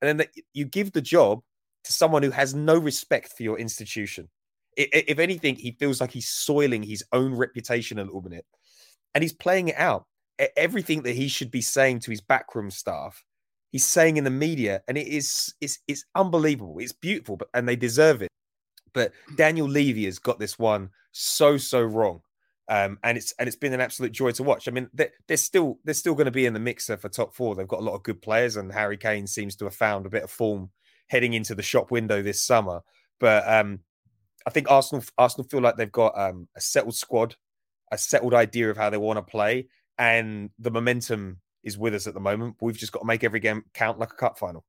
And then the, you give the job to someone who has no respect for your institution. If anything, he feels like he's soiling his own reputation a little bit, and he's playing it out. Everything that he should be saying to his backroom staff, he's saying in the media, and it is it's it's unbelievable. It's beautiful, but and they deserve it. But Daniel Levy has got this one so so wrong, um, and it's and it's been an absolute joy to watch. I mean, they're, they're still they're still going to be in the mixer for top four. They've got a lot of good players, and Harry Kane seems to have found a bit of form heading into the shop window this summer. But um, I think Arsenal Arsenal feel like they've got um, a settled squad, a settled idea of how they want to play, and the momentum is with us at the moment. We've just got to make every game count like a cup final.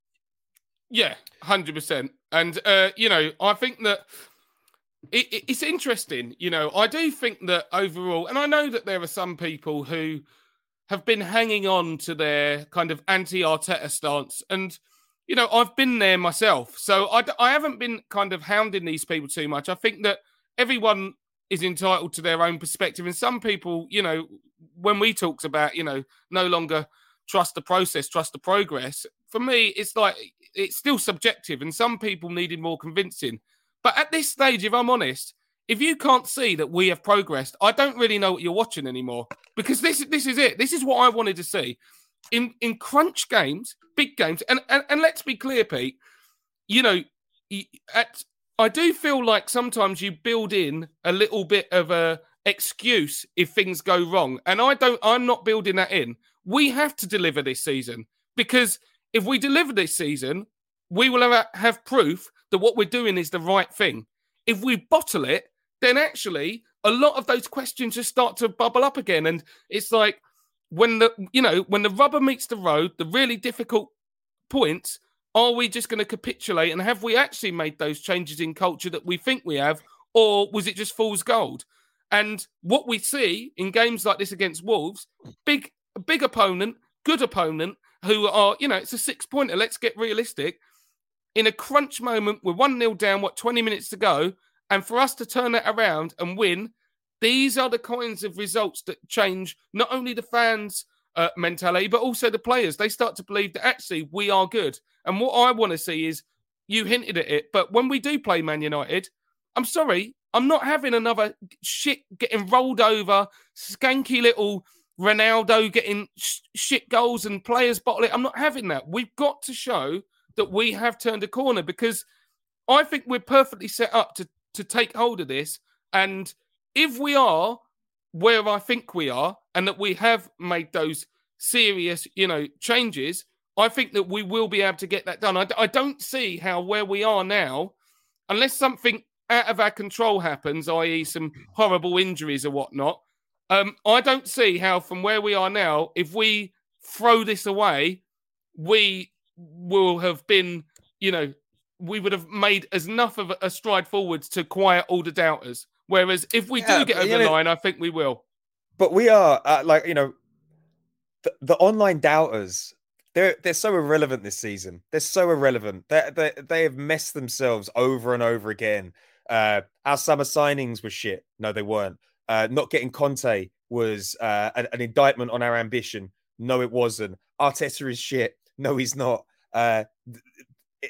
Yeah, hundred percent. And uh, you know, I think that it, it, it's interesting. You know, I do think that overall, and I know that there are some people who have been hanging on to their kind of anti-Arteta stance, and you know, I've been there myself. So I, I haven't been kind of hounding these people too much. I think that everyone is entitled to their own perspective. And some people, you know, when we talks about, you know, no longer trust the process, trust the progress, for me, it's like it's still subjective. And some people needed more convincing. But at this stage, if I'm honest, if you can't see that we have progressed, I don't really know what you're watching anymore. Because this this is it. This is what I wanted to see in in crunch games, big games, and and, and let's be clear, Pete. You know, at I do feel like sometimes you build in a little bit of a excuse if things go wrong, and I don't. I'm not building that in. We have to deliver this season because if we deliver this season, we will have, proof that what we're doing is the right thing. If we bottle it, then actually a lot of those questions just start to bubble up again, and it's like when the you know when the rubber meets the road, the really difficult points, are we just going to capitulate and have we actually made those changes in culture that we think we have, or was it just fool's gold? And what we see in games like this against Wolves, big big opponent, good opponent, who are you know it's a six pointer. Let's get realistic. In a crunch moment, we're one 0 down. What twenty minutes to go, and for us to turn that around and win these are the kinds of results that change not only the fans' uh, mentality, but also the players. They start to believe that actually we are good. And what I want to see is you hinted at it, but when we do play Man United, I'm sorry, I'm not having another shit getting rolled over, skanky little Ronaldo getting sh- shit goals and players bottling. I'm not having that. We've got to show that we have turned a corner because I think we're perfectly set up to to take hold of this and if we are where I think we are, and that we have made those serious, you know, changes, I think that we will be able to get that done. I, I don't see how where we are now, unless something out of our control happens, i.e., some horrible injuries or whatnot. Um, I don't see how from where we are now, if we throw this away, we will have been, you know, we would have made as enough of a stride forwards to quiet all the doubters. Whereas if we yeah, do get over the know, line, I think we will.
But we are uh, like you know, the, the, online doubters. They're they're so irrelevant this season. They're so irrelevant. They they they have messed themselves over and over again. Uh, our summer signings were shit. No, they weren't. Uh, not getting Conte was uh, an, an, indictment on our ambition. No, it wasn't. Arteta is shit. No, he's not. Uh,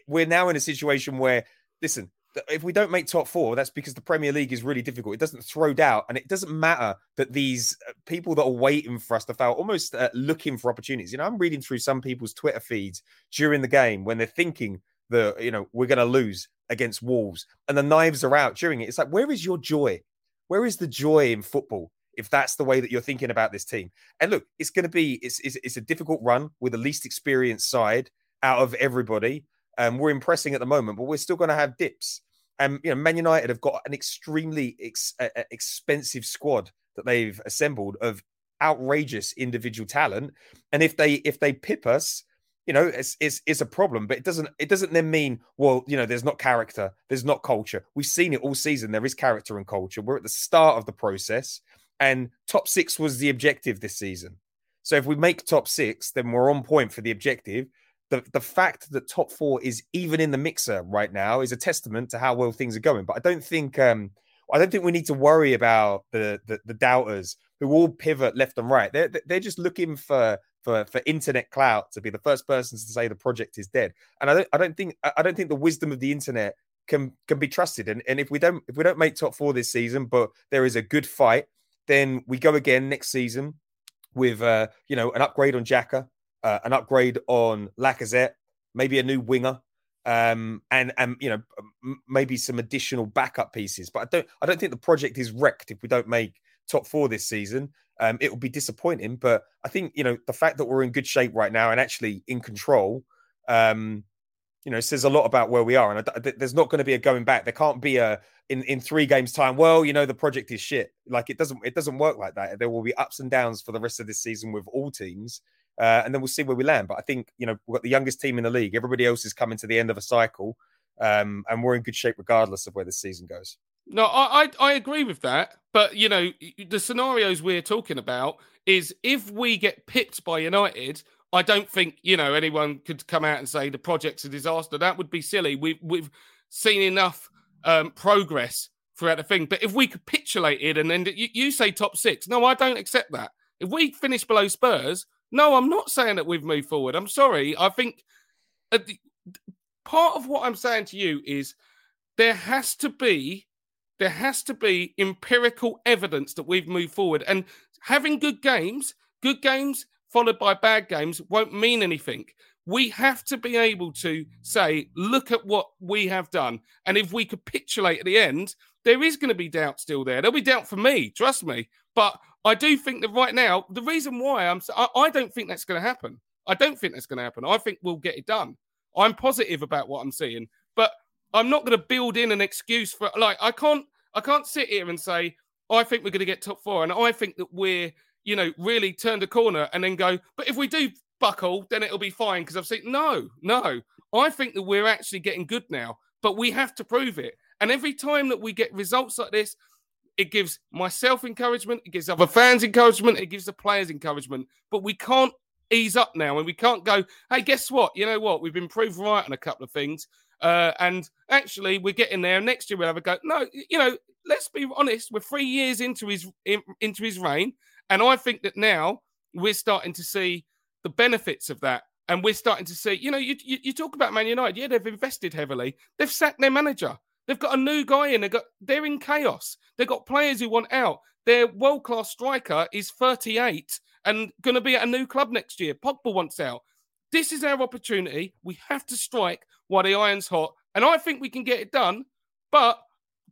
we're now in a situation where, listen, if we don't make top four, that's because the Premier League is really difficult. It doesn't throw doubt, and it doesn't matter that these uh, people that are waiting for us to fail, almost uh, looking for opportunities. You know, I'm reading through some people's Twitter feeds during the game when they're thinking that you know we're going to lose against Wolves, and the knives are out during it. It's like, where is your joy? Where is the joy in football? If that's the way that you're thinking about this team, and look, it's going to be it's, it's it's a difficult run with the least experienced side out of everybody. Um, we're impressing at the moment, but we're still going to have dips. And you know, Man United have got an extremely ex- uh, expensive squad that they've assembled of outrageous individual talent, and if they if they pip us, you know, it's, it's it's a problem. But it doesn't it doesn't then mean well, you know, there's not character, there's not culture. We've seen it all season. There is character and culture. We're at the start of the process, and top six was the objective this season. So if we make top six, then we're on point for the objective. The the fact that top four is even in the mixer right now is a testament to how well things are going. But I don't think um I don't think we need to worry about the the, the doubters who all pivot left and right. They're they're just looking for for for internet clout to be the first persons to say the project is dead. And I don't I don't think I don't think the wisdom of the internet can can be trusted. And and if we don't if we don't make top four this season, but there is a good fight, then we go again next season with uh you know an upgrade on Xhaka, uh, an upgrade on Lacazette, maybe a new winger. Um, and and you know maybe some additional backup pieces, but I don't I don't think the project is wrecked if we don't make top four this season um, it will be disappointing. But I think you know the fact that we're in good shape right now and actually in control, um, you know, says a lot about where we are. And I, there's not going to be a going back. There can't be a in in three games time. Well, you know, the project is shit. Like it doesn't it doesn't work like that. There will be ups and downs for the rest of this season with all teams. Uh, and then we'll see where we land. But I think you know we've got the youngest team in the league. Everybody else is coming to the end of a cycle, um, and we're in good shape regardless of where the season goes.
No, I, I, I agree with that. But you know, the scenarios we're talking about is if we get pipped by United, I don't think you know anyone could come out and say the project's a disaster. That would be silly. We've we've seen enough um, progress throughout the thing. But if we capitulated and then you, you say top six, no, I don't accept that. If we finish below Spurs, no, I'm not saying that we've moved forward. I'm sorry. I think uh, part of what I'm saying to you is there has to be there has to be empirical evidence that we've moved forward. And having good games, good games followed by bad games won't mean anything. We have to be able to say, look at what we have done. And if we capitulate at the end, there is going to be doubt still there. There'll be doubt for me, trust me. But I do think that right now, the reason why I'm, I, I don't think that's going to happen. I don't think that's going to happen. I think we'll get it done. I'm positive about what I'm seeing, I'm not going to build in an excuse for like I can't I can't sit here and say I think we're going to get top four, and I think that we're you know really turned a corner, and then go. But if we do buckle, then it'll be fine because I've seen no, no. I think that we're actually getting good now, but we have to prove it. And every time that we get results like this, it gives myself encouragement, it gives other fans encouragement, it gives the players encouragement. But we can't ease up now and we can't go, hey, guess what? You know what? We've been proved right on a couple of things. Uh, and actually, we're getting there. Next year, we'll have a go. No, you know, let's be honest. We're three years into his in, into his reign, and I think that now we're starting to see the benefits of that. And we're starting to see, you know, you, you, you talk about Man United. Yeah, they've invested heavily. They've sacked their manager. They've got a new guy in. They got they're in chaos. They've got players who want out. Their world class striker is 38 and going to be at a new club next year. Pogba wants out. This is our opportunity. We have to strike while the iron's hot, and I think we can get it done. But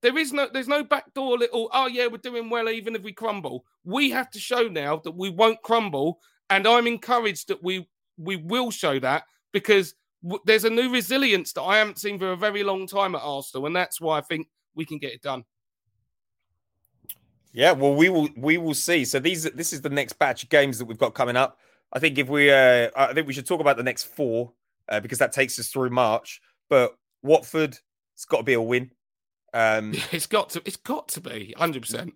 there is no, there's no backdoor little. Oh yeah, we're doing well even if we crumble. We have to show now that we won't crumble, and I'm encouraged that we we will show that because w- there's a new resilience that I haven't seen for a very long time at Arsenal, and that's why I think we can get it done.
Yeah, well, we will we will see. So these this is the next batch of games that we've got coming up. I think if we, uh, I think we should talk about the next four uh, because that takes us through March. But Watford, it's got to be a win. Um,
it's got to, it's got to be hundred percent.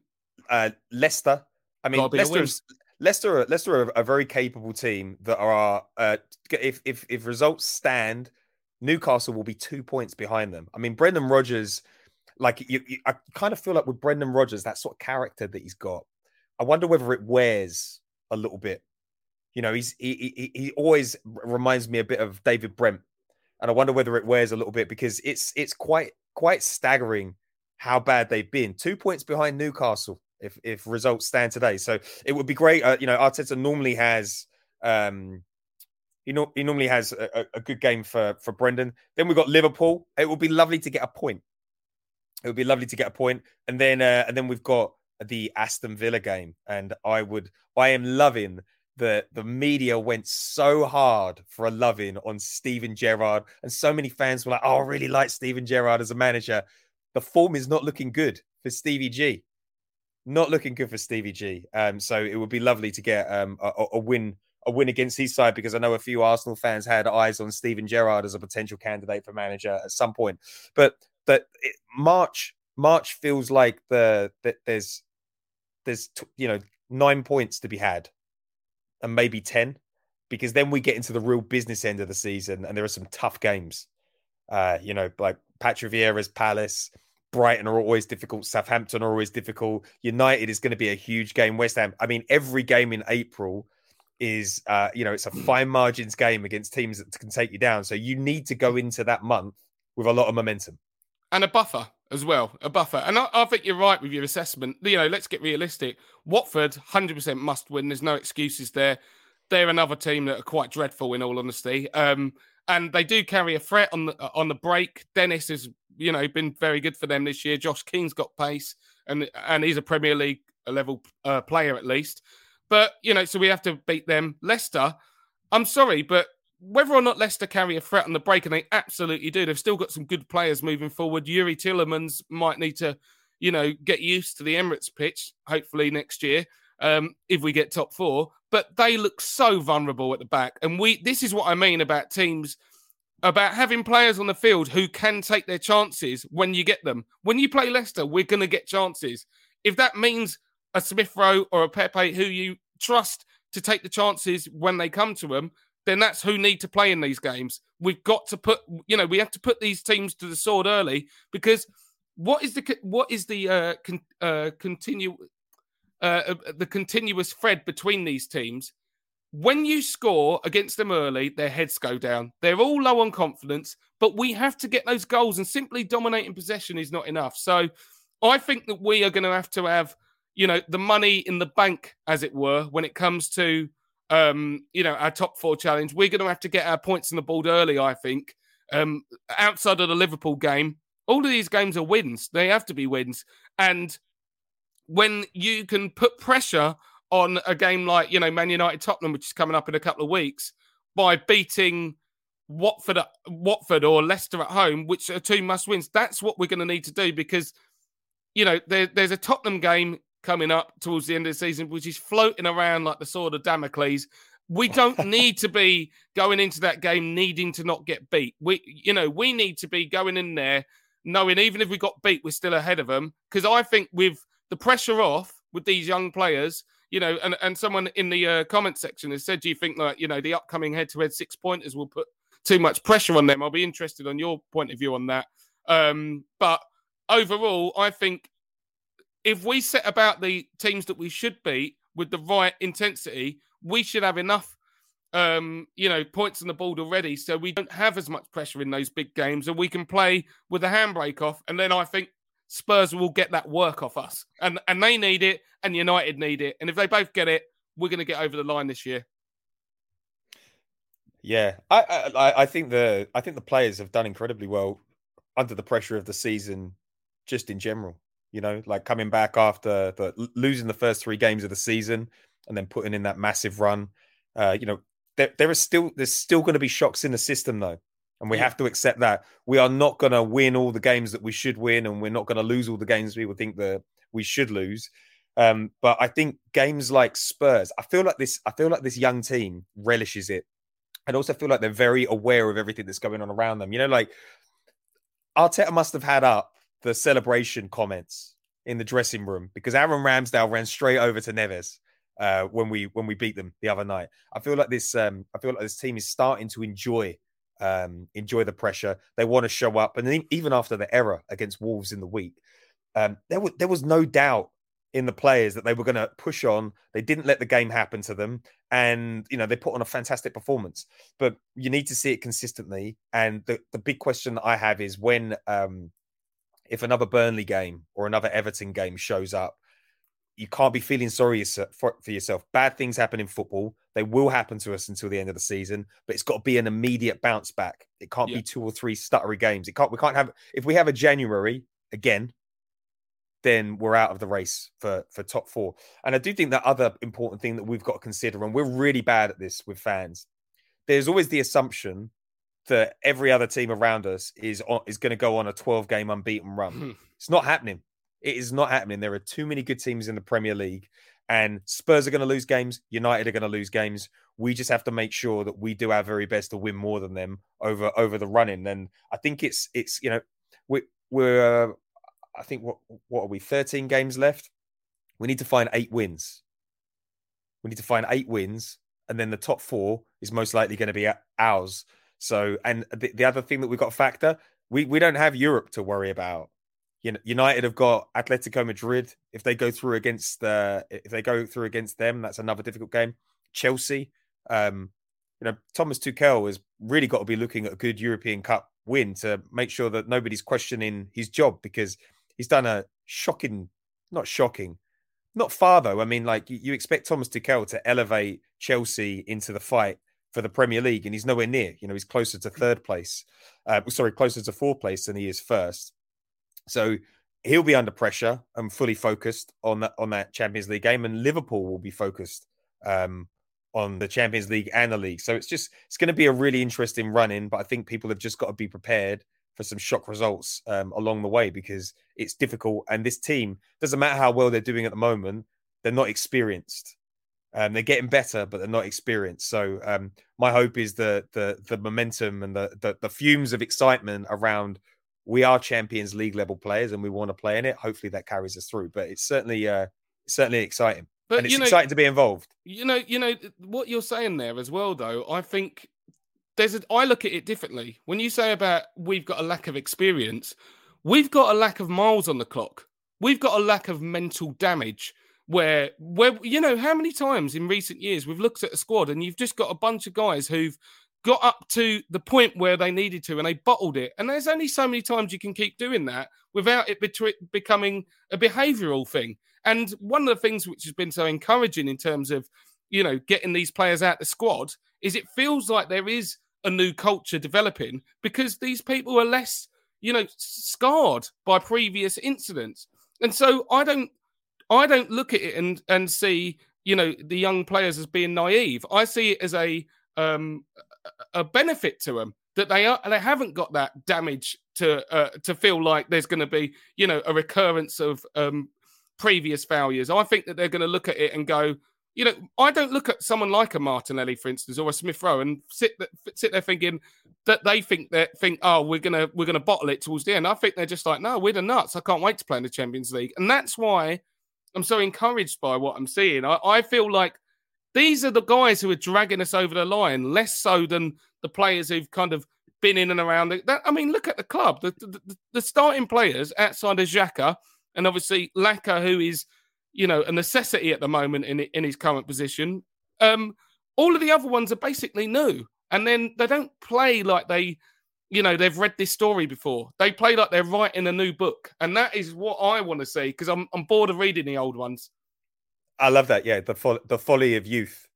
Uh, Leicester, I mean, Leicester, Leicester, Leicester are a very capable team that are. Uh, if if if results stand, Newcastle will be two points behind them. I mean, Brendan Rodgers, like you, you, I kind of feel like with Brendan Rodgers, that sort of character that he's got. I wonder whether it wears a little bit you know, he's he, he he always reminds me a bit of David Brent, and I wonder whether it wears a little bit because it's it's quite quite staggering how bad they've been. Two points behind Newcastle if if results stand today. So it would be great. Uh, you know, Arteta normally has um he, no, he normally has a, a, good game for for Brendan. Then we've got Liverpool. It would be lovely to get a point. It would be lovely to get a point, and then uh, and then we've got the Aston Villa game, and I would I am loving the the media went so hard for a loving on Steven Gerrard, and so many fans were like, "Oh, I really like Steven Gerrard as a manager." The form is not looking good for Stevie G. not looking good for Stevie G. Um, so it would be lovely to get um, a, a win a win against his side because I know a few Arsenal fans had eyes on Steven Gerrard as a potential candidate for manager at some point. But that March March feels like the that there's there's you know nine points to be had and maybe 10 because then we get into the real business end of the season and there are some tough games. Uh you know like Patrick Vieira's Palace Brighton are always difficult Southampton are always difficult United is going to be a huge game West Ham I mean every game in April is uh you know it's a fine margins game against teams that can take you down so you need to go into that month with a lot of momentum.
And a buffer as well, a buffer. And I, I, think you're right with your assessment. You know, let's get realistic. Watford, 100% must win. There's no excuses there. They're another team that are quite dreadful, in all honesty. Um, and they do carry a threat on the on the break. Dennis has, you know, been very good for them this year. Josh King's got pace, and and he's a Premier League level uh, player at least. But you know, so we have to beat them. Leicester, I'm sorry, but whether or not Leicester carry a threat on the break, and they absolutely do, they've still got some good players moving forward. Youri Tielemans might need to, you know, get used to the Emirates pitch, hopefully next year, um, if we get top four. But they look so vulnerable at the back. And we this is what I mean about teams, about having players on the field who can take their chances when you get them. When you play Leicester, we're gonna get chances. If that means a Smith Rowe or a Pepe who you trust to take the chances when they come to them, then that's who need to play in these games. We've got to put, you know, we have to put these teams to the sword early because what is the what is the uh, con, uh, continue uh, uh, the continuous thread between these teams? When you score against them early, their heads go down. They're all low on confidence, but we have to get those goals, and simply dominating possession is not enough. So, I think that we are going to have to have, you know, the money in the bank, as it were, when it comes to um, you know, our top four challenge. We're going to have to get our points on the board early, I think. Um, outside of the Liverpool game, all of these games are wins. They have to be wins. And when you can put pressure on a game like, you know, Man United Tottenham, which is coming up in a couple of weeks, by beating Watford, Watford or Leicester at home, which are two must wins, that's what we're going to need to do because, you know, there, there's a Tottenham game coming up towards the end of the season, which is floating around like the sword of Damocles. We don't need to be going into that game needing to not get beat. We, you know, we need to be going in there knowing even if we got beat, we're still ahead of them. Because I think with the pressure off with these young players, you know, and, and someone in the uh, comment section has said, do you think that, you know, the upcoming head to head six pointers will put too much pressure on them? I'll be interested on your point of view on that. Um, but overall, I think if we set about the teams that we should beat with the right intensity, we should have enough, um, you know, points on the board already, so we don't have as much pressure in those big games, and we can play with a handbrake off. And then I think Spurs will get that work off us, and and they need it, and United need it, and if they both get it, we're going to get over the line this year.
Yeah, I, I I think the I think the players have done incredibly well under the pressure of the season, just in general you know, like coming back after the losing the first three games of the season and then putting in that massive run. Uh, you know, there, there is still there's still going to be shocks in the system though, and we yeah. have to accept that we are not going to win all the games that we should win, and we're not going to lose all the games we would think that we should lose. Um, but I think games like Spurs, I feel like this. I feel like this young team relishes it, and also feel like they're very aware of everything that's going on around them. You know, like Arteta must have had up the celebration comments in the dressing room because Aaron Ramsdale ran straight over to Neves uh, when we when we beat them the other night. I feel like this um, I feel like this team is starting to enjoy um, enjoy the pressure. They want to show up, and even after the error against Wolves in the week, um, there was there was no doubt in the players that they were going to push on. They didn't let the game happen to them, and you know they put on a fantastic performance. But you need to see it consistently. And the the big question that I have is when um, if another Burnley game or another Everton game shows up, you can't be feeling sorry for, yourself. Bad things happen in football. They will happen to us until the end of the season, but it's got to be an immediate bounce back. It can't yeah. be two or three stuttery games. It can't. We can't have. If we have a January again, then we're out of the race for for top four. And I do think that other important thing that we've got to consider, and we're really bad at this with fans. There's always the assumption that every other team around us is on, is going to go on a 12 game unbeaten run. Hmm. it's not happening. It is not happening. There are too many good teams in the Premier League, and Spurs are going to lose games. United are going to lose games. We just have to make sure that we do our very best to win more than them over over the running. And I think it's it's you know we we're uh, I think what what are we 13 games left. We need to find eight wins. We need to find eight wins, and then the top four is most likely going to be ours. So, and the, the other thing that we've got to factor, we we don't have Europe to worry about. You know, United have got Atletico Madrid. If they go through against the, if they go through against them, that's another difficult game. Chelsea, um, you know, Thomas Tuchel has really got to be looking at a good European Cup win to make sure that nobody's questioning his job because he's done a shocking, not shocking, not far though. I mean, like you, you expect Thomas Tuchel to elevate Chelsea into the fight for the Premier League, and he's nowhere near. You know, he's closer to third place. Uh, sorry, closer to fourth place than he is first. So he'll be under pressure and fully focused on that on that Champions League game, and Liverpool will be focused um, on the Champions League and the league. So it's just it's going to be a really interesting run in, but I think people have just got to be prepared for some shock results um, along the way because it's difficult. And this team doesn't matter how well they're doing at the moment; they're not experienced. Um, they're getting better, but they're not experienced. So um, my hope is the the the momentum and the, the the fumes of excitement around we are Champions League level players and we want to play in it. Hopefully that carries us through. But it's certainly uh, certainly exciting. But and it's you know, exciting to be involved.
You know, you know what you're saying there as well, though. I think there's a, I look at it differently. When you say about we've got a lack of experience, we've got a lack of miles on the clock. We've got a lack of mental damage where where you know how many times in recent years we've looked at a squad and you've just got a bunch of guys who've got up to the point where they needed to and they bottled it. And there's only so many times you can keep doing that without it becoming a behavioral thing. And one of the things which has been so encouraging in terms of you know getting these players out the squad is it feels like there is a new culture developing because these people are less you know scarred by previous incidents. And so i don't I don't look at it and and see you know the young players as being naive. I see it as a um, a benefit to them that they are they haven't got that damage to uh, to feel like there's going to be you know a recurrence of um, previous failures. I think that they're going to look at it and go, you know, I don't look at someone like a Martinelli, for instance, or a Smith Rowe, and sit sit there thinking that they think that think, oh, we're gonna we're gonna bottle it towards the end. I think they're just like, no, we're the nuts. I can't wait to play in the Champions League, and that's why I'm so encouraged by what I'm seeing. I, I feel like these are the guys who are dragging us over the line, less so than the players who've kind of been in and around. That, I mean, look at the club. The, the, the starting players outside of Xhaka and obviously Laka, who is, you know, a necessity at the moment in in his current position. Um, all of the other ones are basically new, and then they don't play like they you know they've read this story before. They play like they're writing a new book, and that is what I want to see because I'm I'm bored of reading the old ones.
I love that. Yeah, the fo- the folly of youth.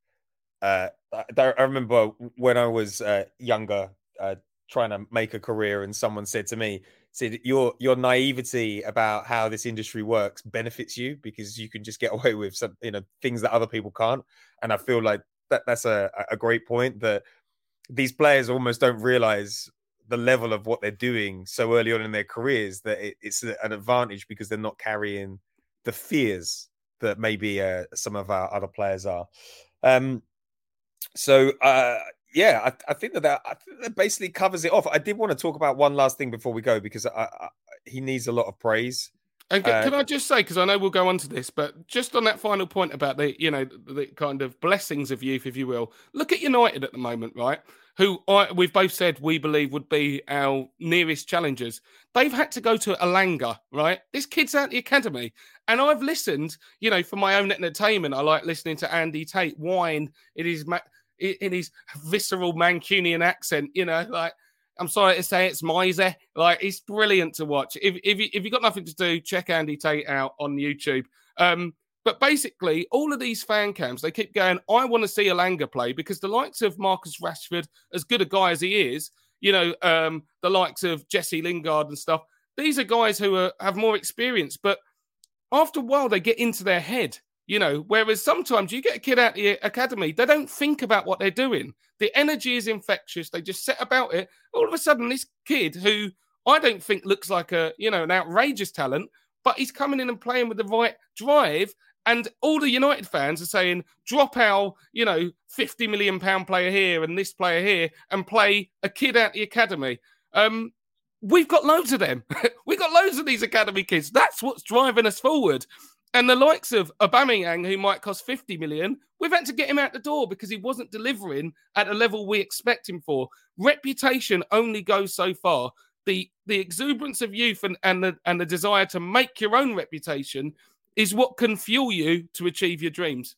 Uh, I, remember when I was uh, younger, uh, trying to make a career, and someone said to me, "said your your naivety about how this industry works benefits you because you can just get away with some you know things that other people can't." And I feel like that that's a a great point that these players almost don't realize the level of what they're doing so early on in their careers that it, it's an advantage because they're not carrying the fears that maybe uh, some of our other players are. Um, so uh, yeah, I, I, think that, that I think that basically covers it off. I did want to talk about one last thing before we go because I, I, he needs a lot of praise.
And can, uh, can I just say, because I know we'll go on to this, but just on that final point about the, you know, the, the kind of blessings of youth, if you will, look at United at the moment, right? Who I, we've both said we believe would be our nearest challengers. They've had to go to Elanga, right? This kid's at the academy. And I've listened, you know, for my own entertainment. I like listening to Andy Tate whine in his, in his visceral Mancunian accent, you know, like, I'm sorry to say it's Miser. Like, it's brilliant to watch. If, if, you, if you've got nothing to do, check Andy Tate out on YouTube. Um, but basically, all of these fan cams, they keep going, I want to see Elanga play because the likes of Marcus Rashford, as good a guy as he is, you know, um, the likes of Jesse Lingard and stuff, these are guys who are, have more experience. But after a while, they get into their head, you know, whereas sometimes you get a kid out the academy, they don't think about what they're doing. The energy is infectious. They just set about it. All of a sudden, this kid who I don't think looks like a, you know, an outrageous talent, but he's coming in and playing with the right drive. And all the United fans are saying, drop our, you know, 50 million pound player here and this player here and play a kid out the academy. Um, we've got loads of them. we've got loads of these academy kids. That's what's driving us forward. And the likes of Aubameyang, who might cost 50 million, we've had to get him out the door because he wasn't delivering at a level we expect him for. Reputation only goes so far. The the exuberance of youth and, and the and the desire to make your own reputation is what can fuel you to achieve your dreams.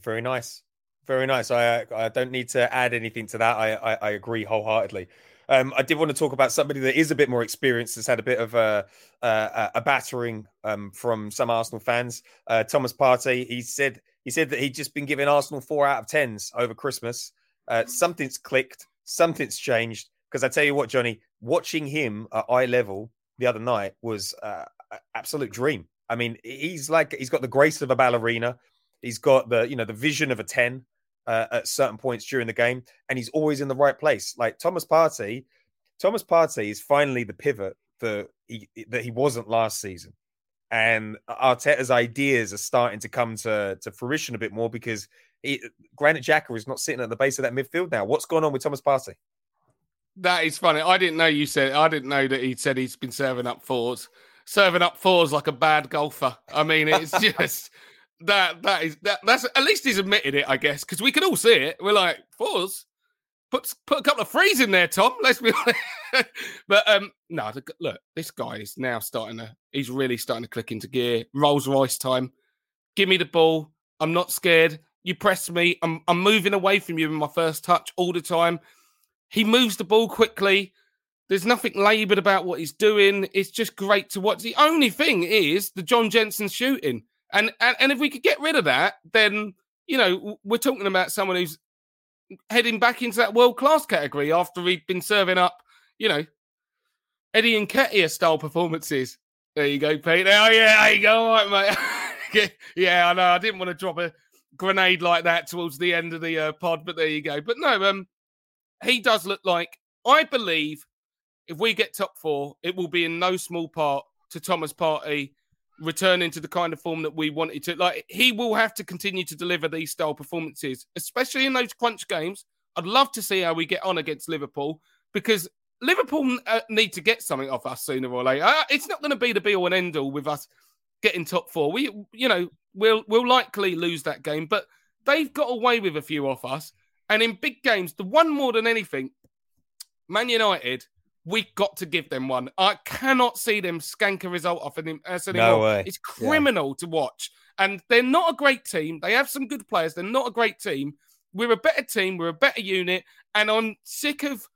Very nice. Very nice. I I don't need to add anything to that. I I, I agree wholeheartedly. Um, I did want to talk about somebody that is a bit more experienced, has had a bit of a a, a battering um, from some Arsenal fans. Uh, Thomas Partey, he said he said that he'd just been giving Arsenal four out of tens over Christmas. Uh, something's clicked, something's changed. Because I tell you what, Johnny, watching him at eye level the other night was uh, absolute dream. I mean, he's like he's got the grace of a ballerina. He's got the you know the vision of a ten uh, at certain points during the game, and he's always in the right place. Like Thomas Partey, Thomas Partey is finally the pivot that he that he wasn't last season, and Arteta's ideas are starting to come to to fruition a bit more because he, Granit Xhaka is not sitting at the base of that midfield now. What's going on with Thomas Partey?
That is funny. I didn't know you said. I didn't know that he said he's been serving up fours serving up fours like a bad golfer. I mean, it's just that that is that that's at least he's admitted it, I guess, because we can all see it. We're like fours. Put put a couple of threes in there, Tom. Let's be honest. but um, no, look, this guy is now starting to. He's really starting to click into gear. Rolls Royce time. Give me the ball. I'm not scared. You press me. I'm I'm moving away from you in my first touch all the time. He moves the ball quickly. There's nothing laboured about what he's doing. It's just great to watch. The only thing is the John Jensen shooting. And, and and if we could get rid of that, then you know we're talking about someone who's heading back into that world class category after he'd been serving up, you know, Eddie Nketiah style performances. There you go, Pete. Oh yeah, there you go, all right, mate. yeah, I know. I didn't want to drop a grenade like that towards the end of the uh, pod, but there you go. But no, um, he does look like I believe if we get top four, it will be in no small part to Thomas Partey returning to the kind of form that we wanted to. Like he will have to continue to deliver these style performances, especially in those crunch games. I'd love to see how we get on against Liverpool because Liverpool uh, need to get something off us sooner or later. Uh, it's not going to be the be all and end all with us getting top four. We, you know, we'll we'll likely lose that game, but they've got away with a few off us. And in big games, the one more than anything, Man United we got to give them one. I cannot see them skank a result off of them uh, anymore. No way. It's criminal yeah. to watch. And they're not a great team. They have some good players. They're not a great team. We're a better team. We're a better unit. And I'm sick of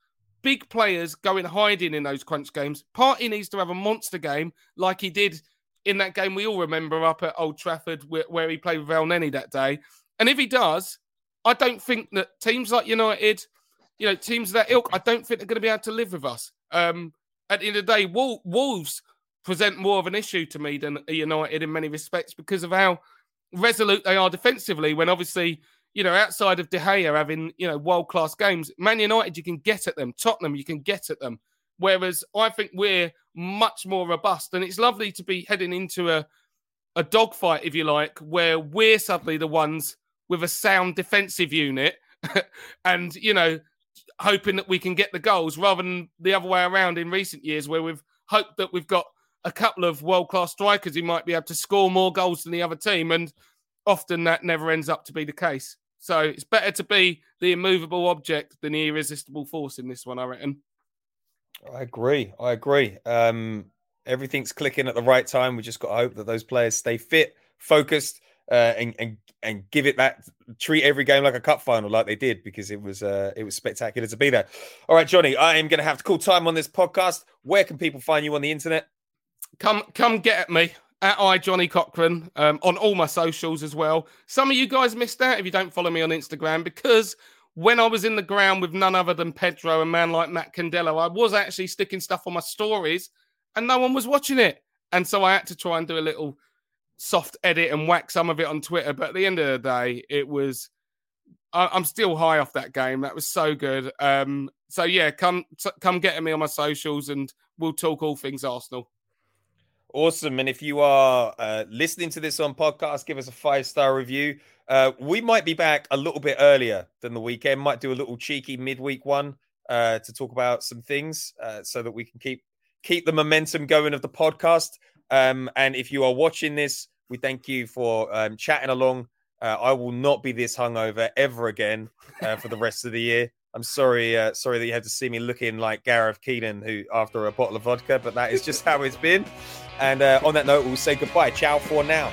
big players going hiding in those crunch games. Partey needs to have a monster game like he did in that game we all remember up at Old Trafford where, where he played with Elneny that day. And if he does, I don't think that teams like United, you know, teams of that ilk, I don't think they're going to be able to live with us. Um, at the end of the day, Wolves present more of an issue to me than United in many respects because of how resolute they are defensively. When obviously, you know, outside of De Gea having you know world class games, Man United you can get at them, Tottenham you can get at them. Whereas I think we're much more robust, and it's lovely to be heading into a a dogfight, if you like, where we're suddenly the ones with a sound defensive unit, and you know hoping that we can get the goals rather than the other way around in recent years where we've hoped that we've got a couple of world class strikers who might be able to score more goals than the other team. And often that never ends up to be the case. So it's better to be the immovable object than the irresistible force in this one, I reckon.
I agree. I agree. Um, everything's clicking at the right time. We just got to hope that those players stay fit, focused, uh, and and and give it that treat every game like a cup final, like they did, because it was uh, it was spectacular to be there. All right, Johnny, I am going to have to call time on this podcast. Where can people find you on the internet?
Come come get at me at I Johnny Cochran um, on all my socials as well. Some of you guys missed out if you don't follow me on Instagram because when I was in the ground with none other than Pedro, a man like Matt Candelo, I was actually sticking stuff on my stories and no one was watching it. And so I had to try and do a little soft edit and whack some of it on Twitter. But at the end of the day, it was. I, am still high off that game. That was so good. Um, so yeah, come come get me on my socials, and we'll talk all things Arsenal.
Awesome. And if you are uh, listening to this on podcast, give us a five star review. Uh, we might be back a little bit earlier than the weekend. Might do a little cheeky midweek one uh, to talk about some things uh, so that we can keep keep the momentum going of the podcast. Um, and if you are watching this, we thank you for um, chatting along. Uh, I will not be this hungover ever again uh, for the rest of the year. I'm sorry, uh, sorry that you had to see me looking like Gareth Keenan, who after a bottle of vodka, but that is just how it's been. And uh, on that note, we'll say goodbye. Ciao for now.